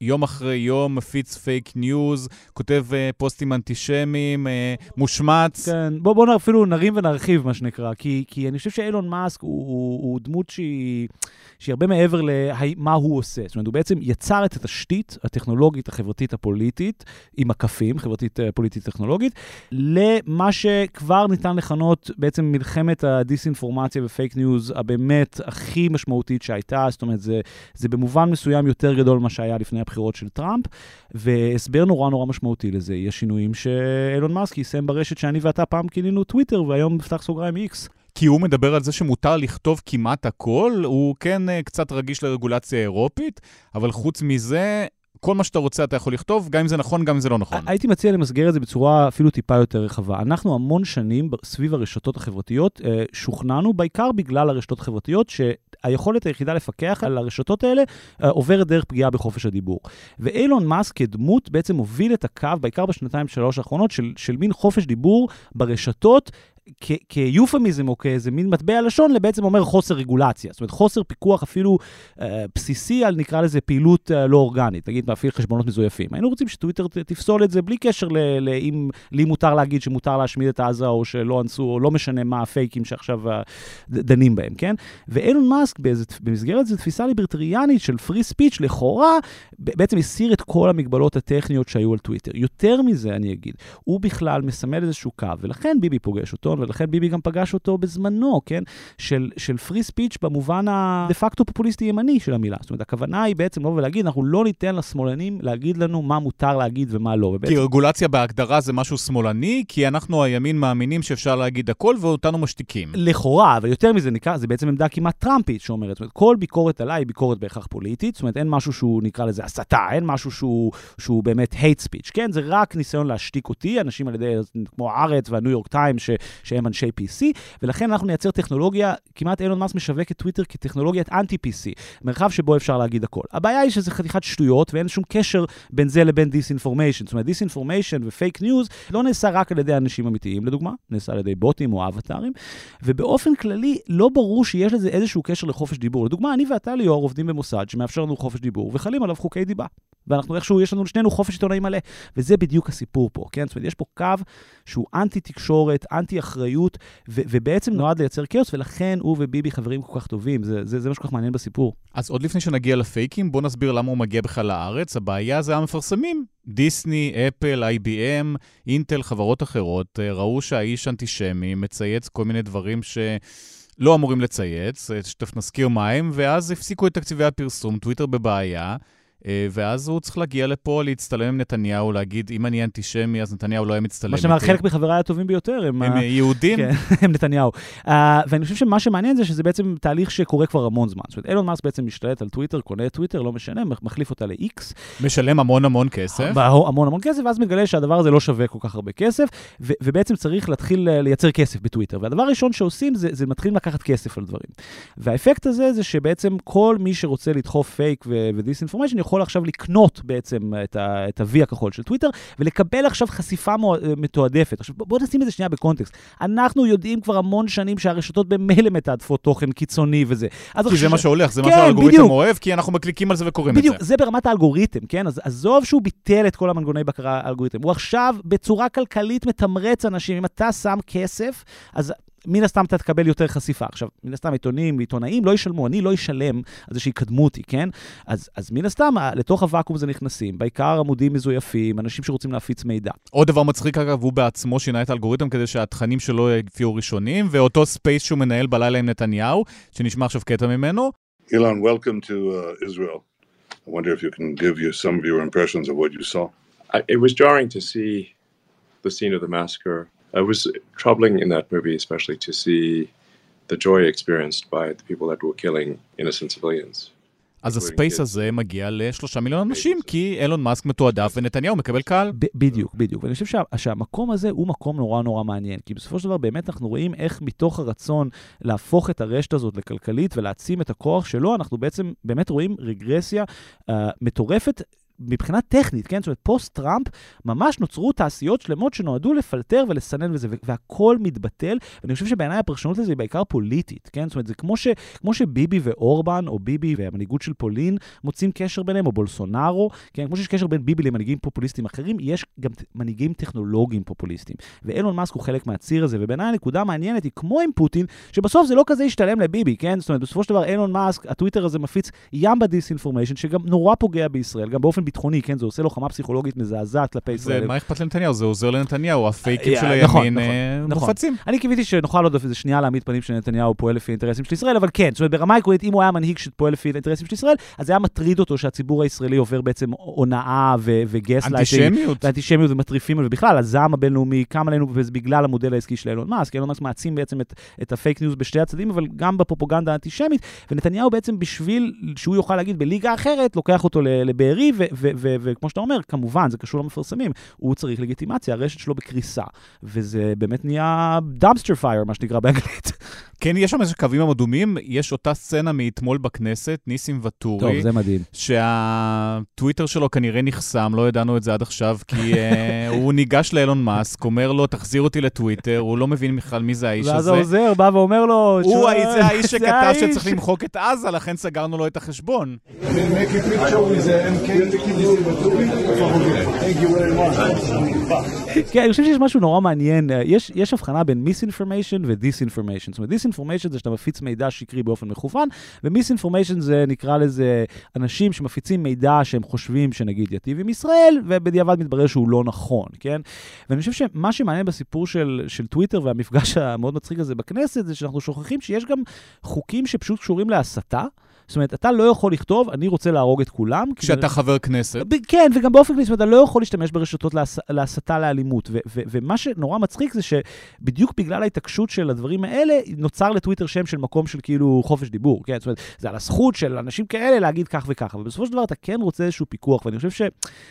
יום אחרי יום מפיץ פייק ניוז, כותב uh, פוסטים אנטישמים, uh, מושמץ. כן, בואו בוא אפילו נרים ונרחיב, מה שנקרא, כי, כי אני חושב שאילון מאסק הוא, הוא, הוא דמות שהיא, שהיא הרבה מעבר למה הוא עושה. זאת אומרת, הוא בעצם יצר את התשתית הטכנולוגית, החברתית, הפוליטית, עם היקפים, חברתית, אה, פוליטית, טכנולוגית, למה שכבר ניתן לכנות בעצם מלחמת הדיסאינפורמציה ופייק ניוז הבאמת הכי משמעותית שהייתה. זאת אומרת, זה, זה במובן מסוים יותר גדול ממה שהיה לפני הבחירות. הבחירות של טראמפ, והסבר נורא נורא משמעותי לזה, יש שינויים שאילון מאסק יישם ברשת שאני ואתה פעם כינינו טוויטר, והיום נפתח סוגריים איקס. כי הוא מדבר על זה שמותר לכתוב כמעט הכל, הוא כן אה, קצת רגיש לרגולציה האירופית, אבל חוץ מזה, כל מה שאתה רוצה אתה יכול לכתוב, גם אם זה נכון, גם אם זה לא נכון. הייתי מציע למסגר את זה בצורה אפילו טיפה יותר רחבה. אנחנו המון שנים סביב הרשתות החברתיות אה, שוכנענו, בעיקר בגלל הרשתות החברתיות, שהיכולת היחידה לפקח על הרשתות האלה אה, עוברת דרך פגיעה בחופש הדיבור. ואילון מאסק כדמות בעצם הוביל את הקו, בעיקר בשנתיים שלוש האחרונות, של, של מין חופש דיבור ברשתות, כיופמיזם או כאיזה מין מטבע לשון, לבעצם אומר חוסר רגולציה. זאת אומרת, חוסר פיקוח אפילו אה, בסיסי על נקרא לזה פעילות אה, לא אורגנית, נגיד להפעיל חשבונות מזויפים. היינו רוצים שטוויטר תפסול את זה בלי קשר לאם לי מותר להגיד שמותר להשמיד את עזה או שלא אנסו, או לא משנה מה הפייקים שעכשיו דנים בהם, כן? ואילון מאסק במסגרת איזו תפיסה ליברטריאנית של פרי ספיץ', לכאורה, בעצם הסיר את כל המגבלות הטכניות שהיו על טוויטר. יותר מזה, אני אגיד, הוא בכלל מסמל איזשהו קו, ולכן ביבי פוגש אותו. הראשון, ולכן ביבי גם פגש אותו בזמנו, כן? של, של פרי ספיץ' במובן הדה פקטו פופוליסטי ימני של המילה. זאת אומרת, הכוונה היא בעצם לבוא ולהגיד, אנחנו לא ניתן לשמאלנים להגיד לנו מה מותר להגיד ומה לא. ובעצם... כי רגולציה בהגדרה זה משהו שמאלני, כי אנחנו הימין מאמינים שאפשר להגיד הכל ואותנו משתיקים. לכאורה, אבל יותר מזה נקרא, זה בעצם עמדה כמעט טראמפית שאומרת, זאת אומרת, כל ביקורת עליי היא ביקורת בהכרח פוליטית, זאת אומרת, אין משהו שהוא נקרא לזה הסתה, אין משהו שהוא, שהוא באמת hate speech, כן? זה רק ניסיון להשתיק אותי, אנשים על ידי, כמו הארץ והניו יורק טיים, שהם אנשי PC, ולכן אנחנו נייצר טכנולוגיה, כמעט אילון מאס משווק את טוויטר כטכנולוגיית אנטי-PC, מרחב שבו אפשר להגיד הכל. הבעיה היא שזה חתיכת שטויות ואין שום קשר בין זה לבין disinformation. זאת אומרת, disinformation ופייק ניוז לא נעשה רק על ידי אנשים אמיתיים, לדוגמה, נעשה על ידי בוטים או אבטארים, ובאופן כללי לא ברור שיש לזה איזשהו קשר לחופש דיבור. לדוגמה, אני ואתה ליאור עובדים במוסד שמאפשר לנו חופש דיבור, וחלים עליו חוקי דיבה. ואנחנו איכשהו, יש לנו לשנינו חופש עיתונאי מלא. וזה בדיוק הסיפור פה, כן? זאת אומרת, יש פה קו שהוא אנטי תקשורת, אנטי אחריות, ו- ובעצם נועד לייצר כאוס, ולכן הוא וביבי חברים כל כך טובים. זה, זה, זה מה שכל כך מעניין בסיפור. אז עוד לפני שנגיע לפייקים, בוא נסביר למה הוא מגיע בכלל לארץ. הבעיה זה המפרסמים. דיסני, אפל, IBM, אינטל, חברות אחרות, אה, ראו שהאיש אנטישמי מצייץ כל מיני דברים ש... לא אמורים לצייץ, אה, שתכף נזכיר מה הם, ואז הפסיקו את תקציבי הפרסום, טוויטר בבעיה. אה, ואז הוא צריך להגיע לפה, להצטלם עם נתניהו, להגיד, אם אני אנטישמי, אז נתניהו לא היה מצטלם איתי. מה שאומר, חלק מחבריי הטובים ביותר הם... הם יהודים? כן, הם נתניהו. Uh, ואני חושב שמה שמעניין זה שזה בעצם תהליך שקורה כבר המון זמן. זאת אומרת, אילון מאסק בעצם משתלט על טוויטר, קונה את טוויטר, לא משנה, מחליף אותה ל-X. משלם המון המון כסף. המון המון כסף, ואז מגלה שהדבר הזה לא שווה כל כך הרבה כסף, ו- ובעצם צריך להתחיל לייצר כסף בטוויטר. והדבר הראשון שעושים זה, זה מתחילים לקחת כסף על דברים. והאפקט הזה זה שבעצם כל מי שרוצה לדחוף פייק ו disinformation יכול עכשיו לקנות בעצם את, ה, את ה-V הכחול של טוויטר, ולקבל עכשיו חשיפה מתועדפת. עכשיו, בואו נשים את זה שנייה בקונטקסט. אנחנו יודעים כבר המון שנים שהרשתות במילא מתעדפות תוכן קיצוני וזה. כי. זה מה שהולך, זה כן, מה שהאלגוריתם אוהב, כי אנחנו מקליקים על זה וקוראים בדיוק, את זה. בדיוק, זה ברמת האלגוריתם, כן? אז עזוב שהוא ביטל את כל המנגוני בקרה האלגוריתם. הוא עכשיו בצורה כלכלית מתמרץ אנשים. אם אתה שם כסף, אז מן הסתם אתה תקבל יותר חשיפה. עכשיו, מן הסתם עיתונים ועיתונאים לא ישלמו, אני לא אשלם על זה שיקדמו אותי, כן? אז, אז מן הסתם, לתוך הוואקום הזה נכנסים, בעיקר עמודים מזויפים, אנשים שרוצים להפיץ מידע. עוד דבר מצחיק, אגב, הוא בעצמו שינה את האלגוריתם כדי שהתכנים שלו יופיעו ראשונים, ואותו ספייס שהוא מנהל בלילה עם נתניהו, שנשמע עכשיו קטע ממנו. Elon, welcome to uh, Israel. I wonder if you can give you some of your impressions of what you saw. I, it was jarring to see the scene of the massacre it was troubling in that movie, especially to see the joy experienced by the people that were killing innocent civilians. אז הספייס הזה מגיע לשלושה מיליון אנשים, כי אילון מאסק מתועדף ונתניהו מקבל קהל. בדיוק, בדיוק. ואני חושב שה, שהמקום הזה הוא מקום נורא נורא מעניין, כי בסופו של דבר באמת אנחנו רואים איך מתוך הרצון להפוך את הרשת הזאת לכלכלית ולהעצים את הכוח שלו, אנחנו בעצם באמת רואים רגרסיה uh, מטורפת. מבחינה טכנית, כן? זאת אומרת, פוסט-טראמפ, ממש נוצרו תעשיות שלמות שנועדו לפלטר ולסנן וזה, והכל מתבטל, ואני חושב שבעיניי הפרשנות לזה היא בעיקר פוליטית, כן? זאת אומרת, זה כמו, ש, כמו שביבי ואורבן, או ביבי והמנהיגות של פולין מוצאים קשר ביניהם, או בולסונארו, כן? כמו שיש קשר בין ביבי למנהיגים פופוליסטיים אחרים, יש גם מנהיגים טכנולוגיים פופוליסטיים. ואילון מאסק הוא חלק מהציר הזה, ובעיניי הנקודה המעניינת היא כמו עם פוטין, שבסוף זה לא כזה ישתלם לביבי, כן? זאת אומרת, בסופו של דבר אילון מאסק, הטוויטר הזה מפיץ ים ביטחוני, כן? זה עושה לוחמה פסיכולוגית מזעזעת כלפי ישראל. מה אכפת לנתניהו? זה עוזר לנתניהו, הפייקים של הימין נכון, נכון, נכון. מופצים. אני קיוויתי שנוכל עוד איזה שנייה להעמיד פנים שנתניהו פועל לפי אינטרסים של ישראל, אבל כן, זאת אומרת, ברמה עקרונית, אם הוא היה מנהיג שפועל לפי אינטרסים של ישראל, אז זה היה מטריד אותו שהציבור הישראלי עובר בעצם הונאה וגסלייטינג. אנטישמיות. ומטריפים, ובכלל, הזעם הבינלאומי קם עלינו, וזה בגלל המודל העסקי של אילון מאסק. אילון מאסק מעצים בעצם את, את הפייק ניוז בשתי הצדדים, אבל גם בפרופוגנדה האנטישמית, ונתניהו בעצם בשביל שהוא יוכל להגיד בליגה אחרת, לוקח אותו לבארי, וכמו שאתה אומר, כמובן, זה קשור למפרסמים, הוא צריך לגיטימציה, הרשת שלו בקריסה, וזה באמת נהיה dumpster fire, מה שנקרא באנגלית. כן, יש שם איזה קווים אדומים, יש אותה סצנה מאתמול בכנסת, ניסים ואטורי. טוב, זה מדהים. שהטוויטר שלו כנראה נחסם, לא ידענו את זה עד עכשיו, כי uh, הוא ניגש לאילון מאסק, אומר לו, תחזיר אותי לטוויטר, הוא לא מבין בכלל מי זה האיש הזה. ואז העוזר בא ואומר לו... הוא זה האיש שכתב שצריך למחוק את עזה, לכן סגרנו לו את החשבון. כן, אני חושב שיש משהו נורא מעניין, יש, יש הבחנה בין misinformation ו disinformation. אומרת, disinformation זה שאתה מפיץ מידע שקרי באופן מכוון, ו misinformation זה נקרא לזה אנשים שמפיצים מידע שהם חושבים שנגיד יטיב עם ישראל, ובדיעבד מתברר שהוא לא נכון, כן? ואני חושב שמה שמעניין בסיפור של, של טוויטר והמפגש המאוד מצחיק הזה בכנסת, זה שאנחנו שוכחים שיש גם חוקים שפשוט קשורים להסתה. זאת אומרת, אתה לא יכול לכתוב, אני רוצה להרוג את כולם. כשאתה כי... חבר כנסת. כן, וגם באופן כללי, זאת אומרת, אתה לא יכול להשתמש ברשתות להס... להסתה לאלימות. ו- ו- ומה שנורא מצחיק זה שבדיוק בגלל ההתעקשות של הדברים האלה, נוצר לטוויטר שם של מקום של כאילו חופש דיבור, כן? זאת אומרת, זה על הזכות של אנשים כאלה להגיד כך וכך, אבל בסופו של דבר אתה כן רוצה איזשהו פיקוח, ואני חושב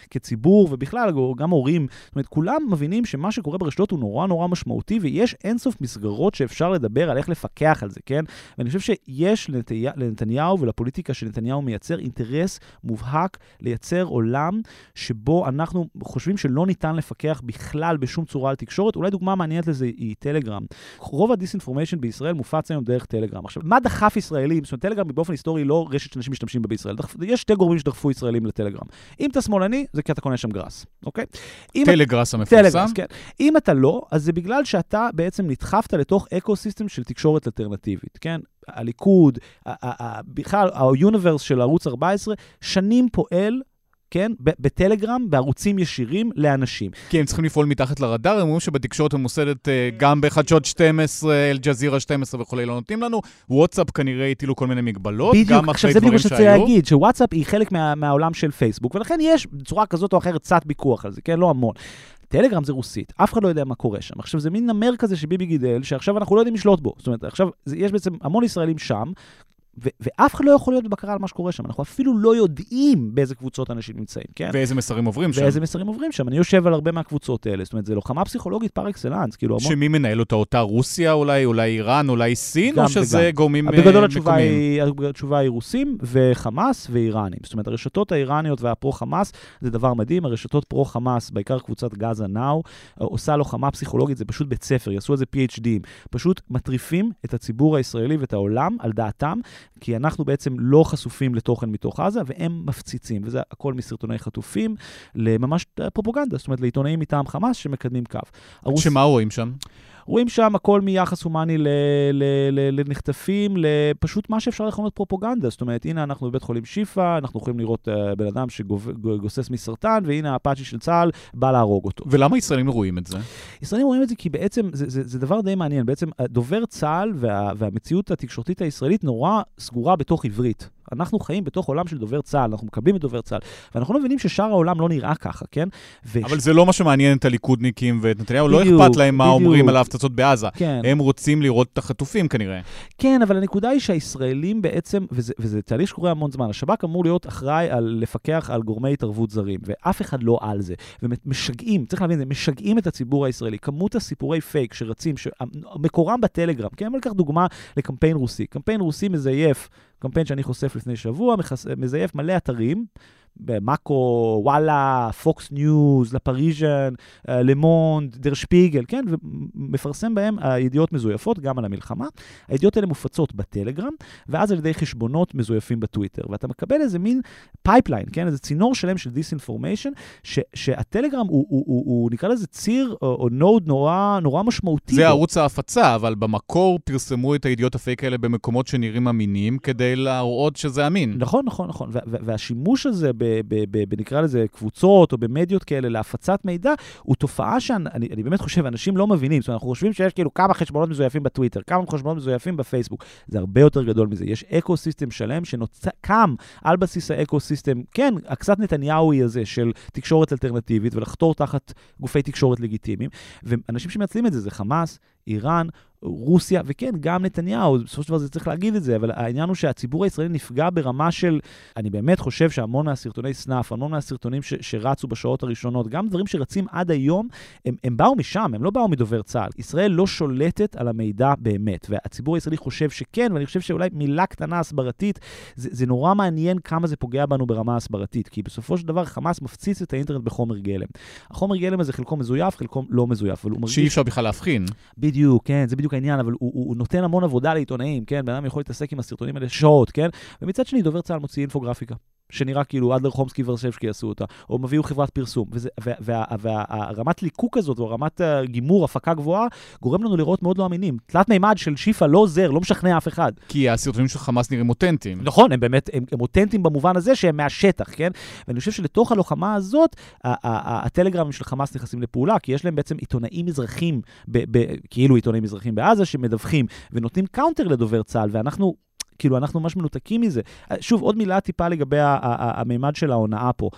שכציבור, ובכלל, גם הורים, זאת אומרת, כולם מבינים שמה שקורה ברשתות הוא נורא נורא משמעותי, ויש אינסוף מסגרות שאפשר לדבר על איך לפקח על זה, כן? ואני חושב שיש לנתי... לנתניהו ולפוליטיקה שנתניהו מייצר אינטרס מובהק לייצר עולם שבו אנחנו חושבים שלא ניתן לפקח בכלל בשום צורה על תקשורת. אולי דוגמה מעניינת לזה היא טלגרם. רוב ה disinformation בישראל מופץ היום דרך טלגרם. עכשיו, מה דחף ישראלים? זאת אומרת, טלגרם באופן היסטורי לא רשת שאנשים משתמשים בה בישראל. דחפ... יש שתי גורמים שדחפו ישראלים לטלגרם. אם אתה שמאלני, זה כי אתה קונה שם grass, אוקיי? טלגראס המפורסם. טלגראס, כן. אם אתה לא, אז זה בגלל שאתה בעצם נדחפת לתוך ecosystem של תקשורת אלטרנטיבית, כן? הליכוד, בכלל, ה universe של ערוץ 14, שנים פועל כן? בטלגרם, בערוצים ישירים לאנשים. כי הם צריכים לפעול מתחת לרדאר, הם אומרים שבתקשורת הממוסדת אה, גם בחדשות 12, אל-ג'זירה 12 וכולי לא נותנים לנו. וואטסאפ כנראה הטילו כל מיני מגבלות, בדיוק, גם אחרי דברים שהיו. בדיוק, עכשיו זה בדיוק מה שצריך להגיד, שוואטסאפ היא חלק מה, מהעולם של פייסבוק, ולכן יש בצורה כזאת או אחרת קצת ויכוח על זה, כן? לא המון. טלגרם זה רוסית, אף אחד לא יודע מה קורה שם. עכשיו, זה מין נמר כזה שביבי גידל, שעכשיו אנחנו לא יודעים לשלוט בו. זאת אומרת, עכשיו, יש בעצם המון ישראלים שם, ו- ואף אחד לא יכול להיות בבקרה על מה שקורה שם. אנחנו אפילו לא יודעים באיזה קבוצות אנשים נמצאים, כן? ואיזה מסרים עוברים שם. ואיזה מסרים עוברים שם. אני יושב על הרבה מהקבוצות האלה. זאת אומרת, זו לוחמה פסיכולוגית פר אקסלנס, כאילו המון... שמי מנהל אותה? אותה רוסיה אולי, אולי איראן, אולי סין, או שזה וגם. גורמים מקומיים? בגדול התשובה היא, התשובה היא רוסים וחמאס ואיראנים. זאת אומרת, הרשתות האיראניות והפרו-חמאס זה דבר מדהים. הרשתות פרו-חמאס, בעיקר קבוצת גאזה נאו, עושה לוחמה פסיכולוגית, זה פשוט בית ספר, יעשו על זה PhDים. פשוט מטריפים את הציבור הישראלי ואת העולם על דעתם, כי אנחנו בעצם לא חשופים לתוכן מתוך עזה, והם מפציצים, וזה הכל מסרטוני חטופים לממש פרופוגנדה, זאת אומרת לעיתונאים מטעם חמאס שמקדמים קו. שמה רואים שם? רואים שם הכל מיחס הומני לנחטפים, לפשוט מה שאפשר לכנות פרופוגנדה. זאת אומרת, הנה אנחנו בבית חולים שיפא, אנחנו יכולים לראות uh, בן אדם שגוסס מסרטן, והנה האפאצ'י של צה"ל בא להרוג אותו. ולמה ישראלים רואים את זה? ישראלים רואים את זה כי בעצם זה, זה, זה דבר די מעניין. בעצם דובר צה"ל וה, והמציאות התקשורתית הישראלית נורא סגורה בתוך עברית. אנחנו חיים בתוך עולם של דובר צה"ל, אנחנו מקבלים את דובר צה"ל, ואנחנו לא מבינים ששאר העולם לא נראה ככה, כן? ו... אבל זה לא מה שמעניין את הליכודניקים ואת נתניהו, לא אכפת להם מה בדיוק. אומרים על ההפצצות בעזה. כן. הם רוצים לראות את החטופים כנראה. כן, אבל הנקודה היא שהישראלים בעצם, וזה, וזה תהליך שקורה המון זמן, השב"כ אמור להיות אחראי על לפקח על גורמי התערבות זרים, ואף אחד לא על זה. ומשגעים, צריך להבין, זה משגעים את הציבור הישראלי. כמות הסיפורי פייק שרצים, שמקורם בטלגרם, כן? אבל ניקח דוגמה לקמפיין רוסי. קמפיין רוסי מזייף, קמפיין שאני חושף לפני שבוע, מזייף מלא אתרים. במאקו, וואלה, פוקס ניוז, לפריז'ן, למונד, דר שפיגל, כן? ומפרסם בהם הידיעות מזויפות, גם על המלחמה. הידיעות האלה מופצות בטלגרם, ואז על ידי חשבונות מזויפים בטוויטר. ואתה מקבל איזה מין pipeline, כן? איזה צינור שלם של disinformation, שהטלגרם הוא, הוא, הוא, הוא נקרא לזה ציר או node נורא, נורא משמעותי. זה ערוץ ההפצה, אבל במקור פרסמו את הידיעות הפייק האלה במקומות שנראים אמינים, כדי להראות שזה אמין. נכון, נכון, נכון. והשימוש הזה בנקרא לזה קבוצות או במדיות כאלה להפצת מידע, הוא תופעה שאני באמת חושב, אנשים לא מבינים. זאת אומרת, אנחנו חושבים שיש כאילו כמה חשבונות מזויפים בטוויטר, כמה חשבונות מזויפים בפייסבוק. זה הרבה יותר גדול מזה. יש ecosystem שלם שקם על בסיס ה ecosystem, כן, הקצת נתניהוי הזה של תקשורת אלטרנטיבית ולחתור תחת גופי תקשורת לגיטימיים, ואנשים שמנצלים את זה זה חמאס, איראן, רוסיה, וכן, גם נתניהו, בסופו של דבר זה צריך להגיד את זה, אבל העניין הוא שהציבור הישראלי נפגע ברמה של, אני באמת חושב שהמון מהסרטוני סנאפ, המון מהסרטונים ש, שרצו בשעות הראשונות, גם דברים שרצים עד היום, הם, הם באו משם, הם לא באו מדובר צה"ל. ישראל לא שולטת על המידע באמת, והציבור הישראלי חושב שכן, ואני חושב שאולי מילה קטנה הסברתית, זה, זה נורא מעניין כמה זה פוגע בנו ברמה הסברתית, כי בסופו של דבר חמאס מפציץ את האינטרנט בחומר גלם. החומר גלם הזה חלקו מזויף, חלקו לא מזויף, אבל הוא מרגיש... שאי אפשר בכלל להבחין. בדיוק, כן, זה בדיוק העניין, אבל הוא, הוא, הוא נותן המון עבודה לעיתונאים, כן? בן אדם יכול להתעסק עם הסרטונים האלה שעות, כן? ומצד שני, דובר צה"ל מוציא אינפוגרפיקה. שנראה כאילו אדלר חומסקי ורשבסקי עשו אותה, או מביאו חברת פרסום. והרמת ליקוק הזאת, או רמת גימור, הפקה גבוהה, גורם לנו לראות מאוד לא אמינים. תלת מימד של שיפא לא עוזר, לא משכנע אף אחד. כי הסרטונים של חמאס נראים אותנטיים. נכון, הם באמת, הם, הם אותנטיים במובן הזה שהם מהשטח, כן? ואני חושב שלתוך הלוחמה הזאת, הטלגרמים של חמאס נכנסים לפעולה, כי יש להם בעצם עיתונאים אזרחים, כאילו עיתונאים אזרחים בעזה, שמדווחים ונותנים counter לדובר צה"ל, ואנחנו כאילו, אנחנו ממש מנותקים מזה. אה, שוב, עוד מילה טיפה לגבי המימד של ההונאה פה.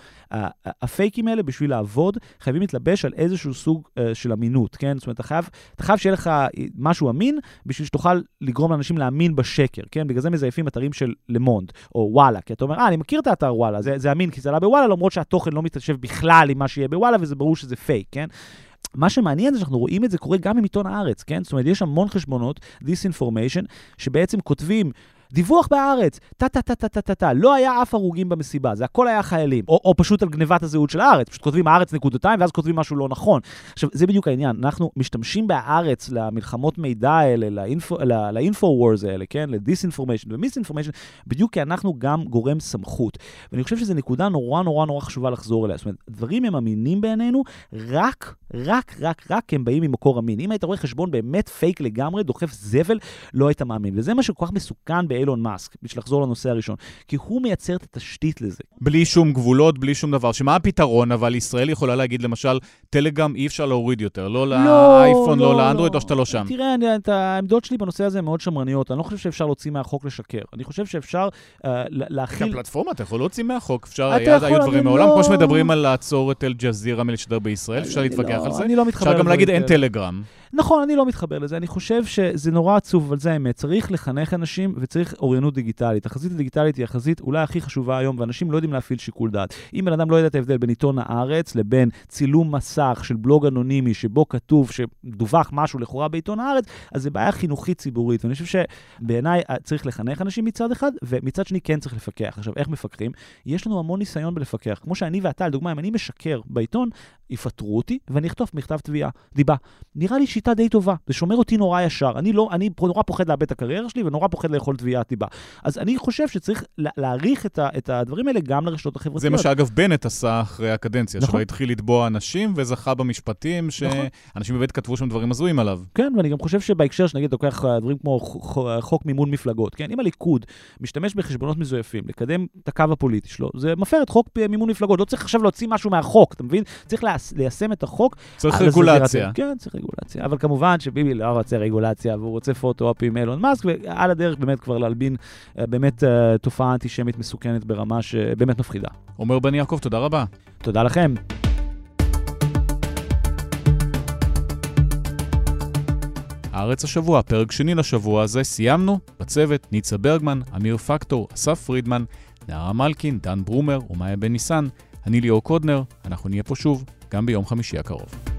הפייקים האלה, בשביל לעבוד, חייבים להתלבש על איזשהו סוג uh, של אמינות, כן? זאת אומרת, אתה חייב, אתה חייב שיהיה לך משהו אמין, בשביל שתוכל לגרום לאנשים להאמין בשקר, כן? בגלל זה מזייפים אתרים של למונד, או וואלה, כי אתה אומר, אה, אני מכיר את האתר וואלה, זה, זה אמין, כי זה עלה בוואלה, למרות שהתוכן לא מתיישב בכלל עם מה שיהיה בוואלה, וזה ברור שזה פייק, כן? מה שמעניין זה שאנחנו רואים את זה קורה גם עם עיתון הארץ, כן? זאת אומרת, יש המון חשבונות, disinformation, שבעצם כותבים דיווח בהארץ, טה-טה-טה-טה-טה-טה, לא היה אף הרוגים במסיבה, זה הכל היה חיילים. או, או פשוט על גניבת הזהות של הארץ, פשוט כותבים הארץ נקודתיים, ואז כותבים משהו לא נכון. עכשיו, זה בדיוק העניין, אנחנו משתמשים בהארץ למלחמות מידע האלה, ל info wars האלה, כן? ל disinformation ו misinformation, בדיוק כי אנחנו גם גורם סמכות. ואני חושב שזו נקודה נורא נורא נורא חשובה לחזור אליה. זאת אומרת, דברים הם אמינים בעינינו, רק, רק, רק, רק הם באים ממקור אמין. אם היית רואה חשבון באמת פייק לגמרי, דוחף זבל, לא היית מאמין. וזה מה שכל כך מסוכן באילון מאסק, בשביל לחזור לנושא הראשון, כי הוא מייצר את התשתית לזה. בלי שום גבולות, בלי שום דבר. שמה הפתרון? אבל ישראל יכולה להגיד, למשל, טלגרם אי אפשר להוריד יותר, לא, לא לאייפון, לא, לא לאנדרואיד, לא. או שאתה לא שם. תראה, אני, את העמדות שלי בנושא הזה הן מאוד שמרניות. אני לא חושב שאפשר להוציא מהחוק לשקר. אני חושב שאפשר uh, להכיל... כפלטפורמה אתה יכול להוציא מהחוק. אפשר, היה, היו דברים מעולם, לא... כמו שמדברים על לעצור את אל-ג'זירה מלשדר בישראל, אפשר להתווכח על זה. אני לא מתחבר אפשר גם להגיד אין טלגרם. נכון, אני לא מתחבר לזה. אני חושב שזה נורא עצוב, אבל זה האמת. צריך לחנך אנשים וצריך אוריינות דיגיטלית. החזית הדיגיטלית היא החזית אולי הכי חשובה היום, ואנשים לא יודעים להפעיל שיקול דעת. אם בן אדם לא יודע את ההבדל בין עיתון הארץ לבין צילום מסך של בלוג אנונימי שבו כתוב שדווח משהו לכאורה בעיתון הארץ, אז זה בעיה חינוכית ציבורית. ואני חושב שבעיניי צריך לחנך אנשים מצד אחד, ומצד שני כן צריך לפקח. עכשיו, איך מפקחים? יש לנו המון ניסיון בלפקח. כמו שאני ואתה, לדוגמה, אם אני משקר בעיתון, יפטרו אותי ואני אכתוב מכתב תביעה, דיבה. נראה לי שיטה די טובה, זה שומר אותי נורא ישר. אני לא, אני נורא פוחד לאבד את הקריירה שלי ונורא פוחד לאכול תביעת דיבה. אז אני חושב שצריך להעריך את, ה, את הדברים האלה גם לרשתות החברתיות. זה מה שאגב בנט עשה אחרי הקדנציה, נכון. שלו התחיל לתבוע אנשים וזכה במשפטים. שאנשים נכון. באמת כתבו שם דברים הזויים עליו. כן, ואני גם חושב שבהקשר שנגיד, לוקח אה, דברים כמו חוק מימון מפלגות, כן, אם הליכוד משתמש בחשבונות מזויפים לקדם את הקו הפוליטי שלו, זה מפר את חוק מימון מפלגות. לא צריך עכשיו להוציא משהו מהחוק, אתה מבין? צריך ליישם את החוק. צריך רגולציה. כן, צריך רגולציה. אבל כמובן שביבי לא רוצה רגולציה, והוא רוצה פוטו-אופ עם אילון מאסק, ועל הדרך באמת כבר להלבין באמת תופעה אנטישמית מסוכנת ברמה שבאמת מפחידה. עומר בן יעקב, תודה רבה. תודה לכם. הארץ השבוע, פרק שני לשבוע הזה, סיימנו. בצוות, ניצה ברגמן, אמיר פקטור, אסף פרידמן, נערה מלקין, דן ברומר ומאיה בן ניסן. אני ליאור קודנר, אנחנו נהיה פה שוב, גם ביום חמישי הקרוב.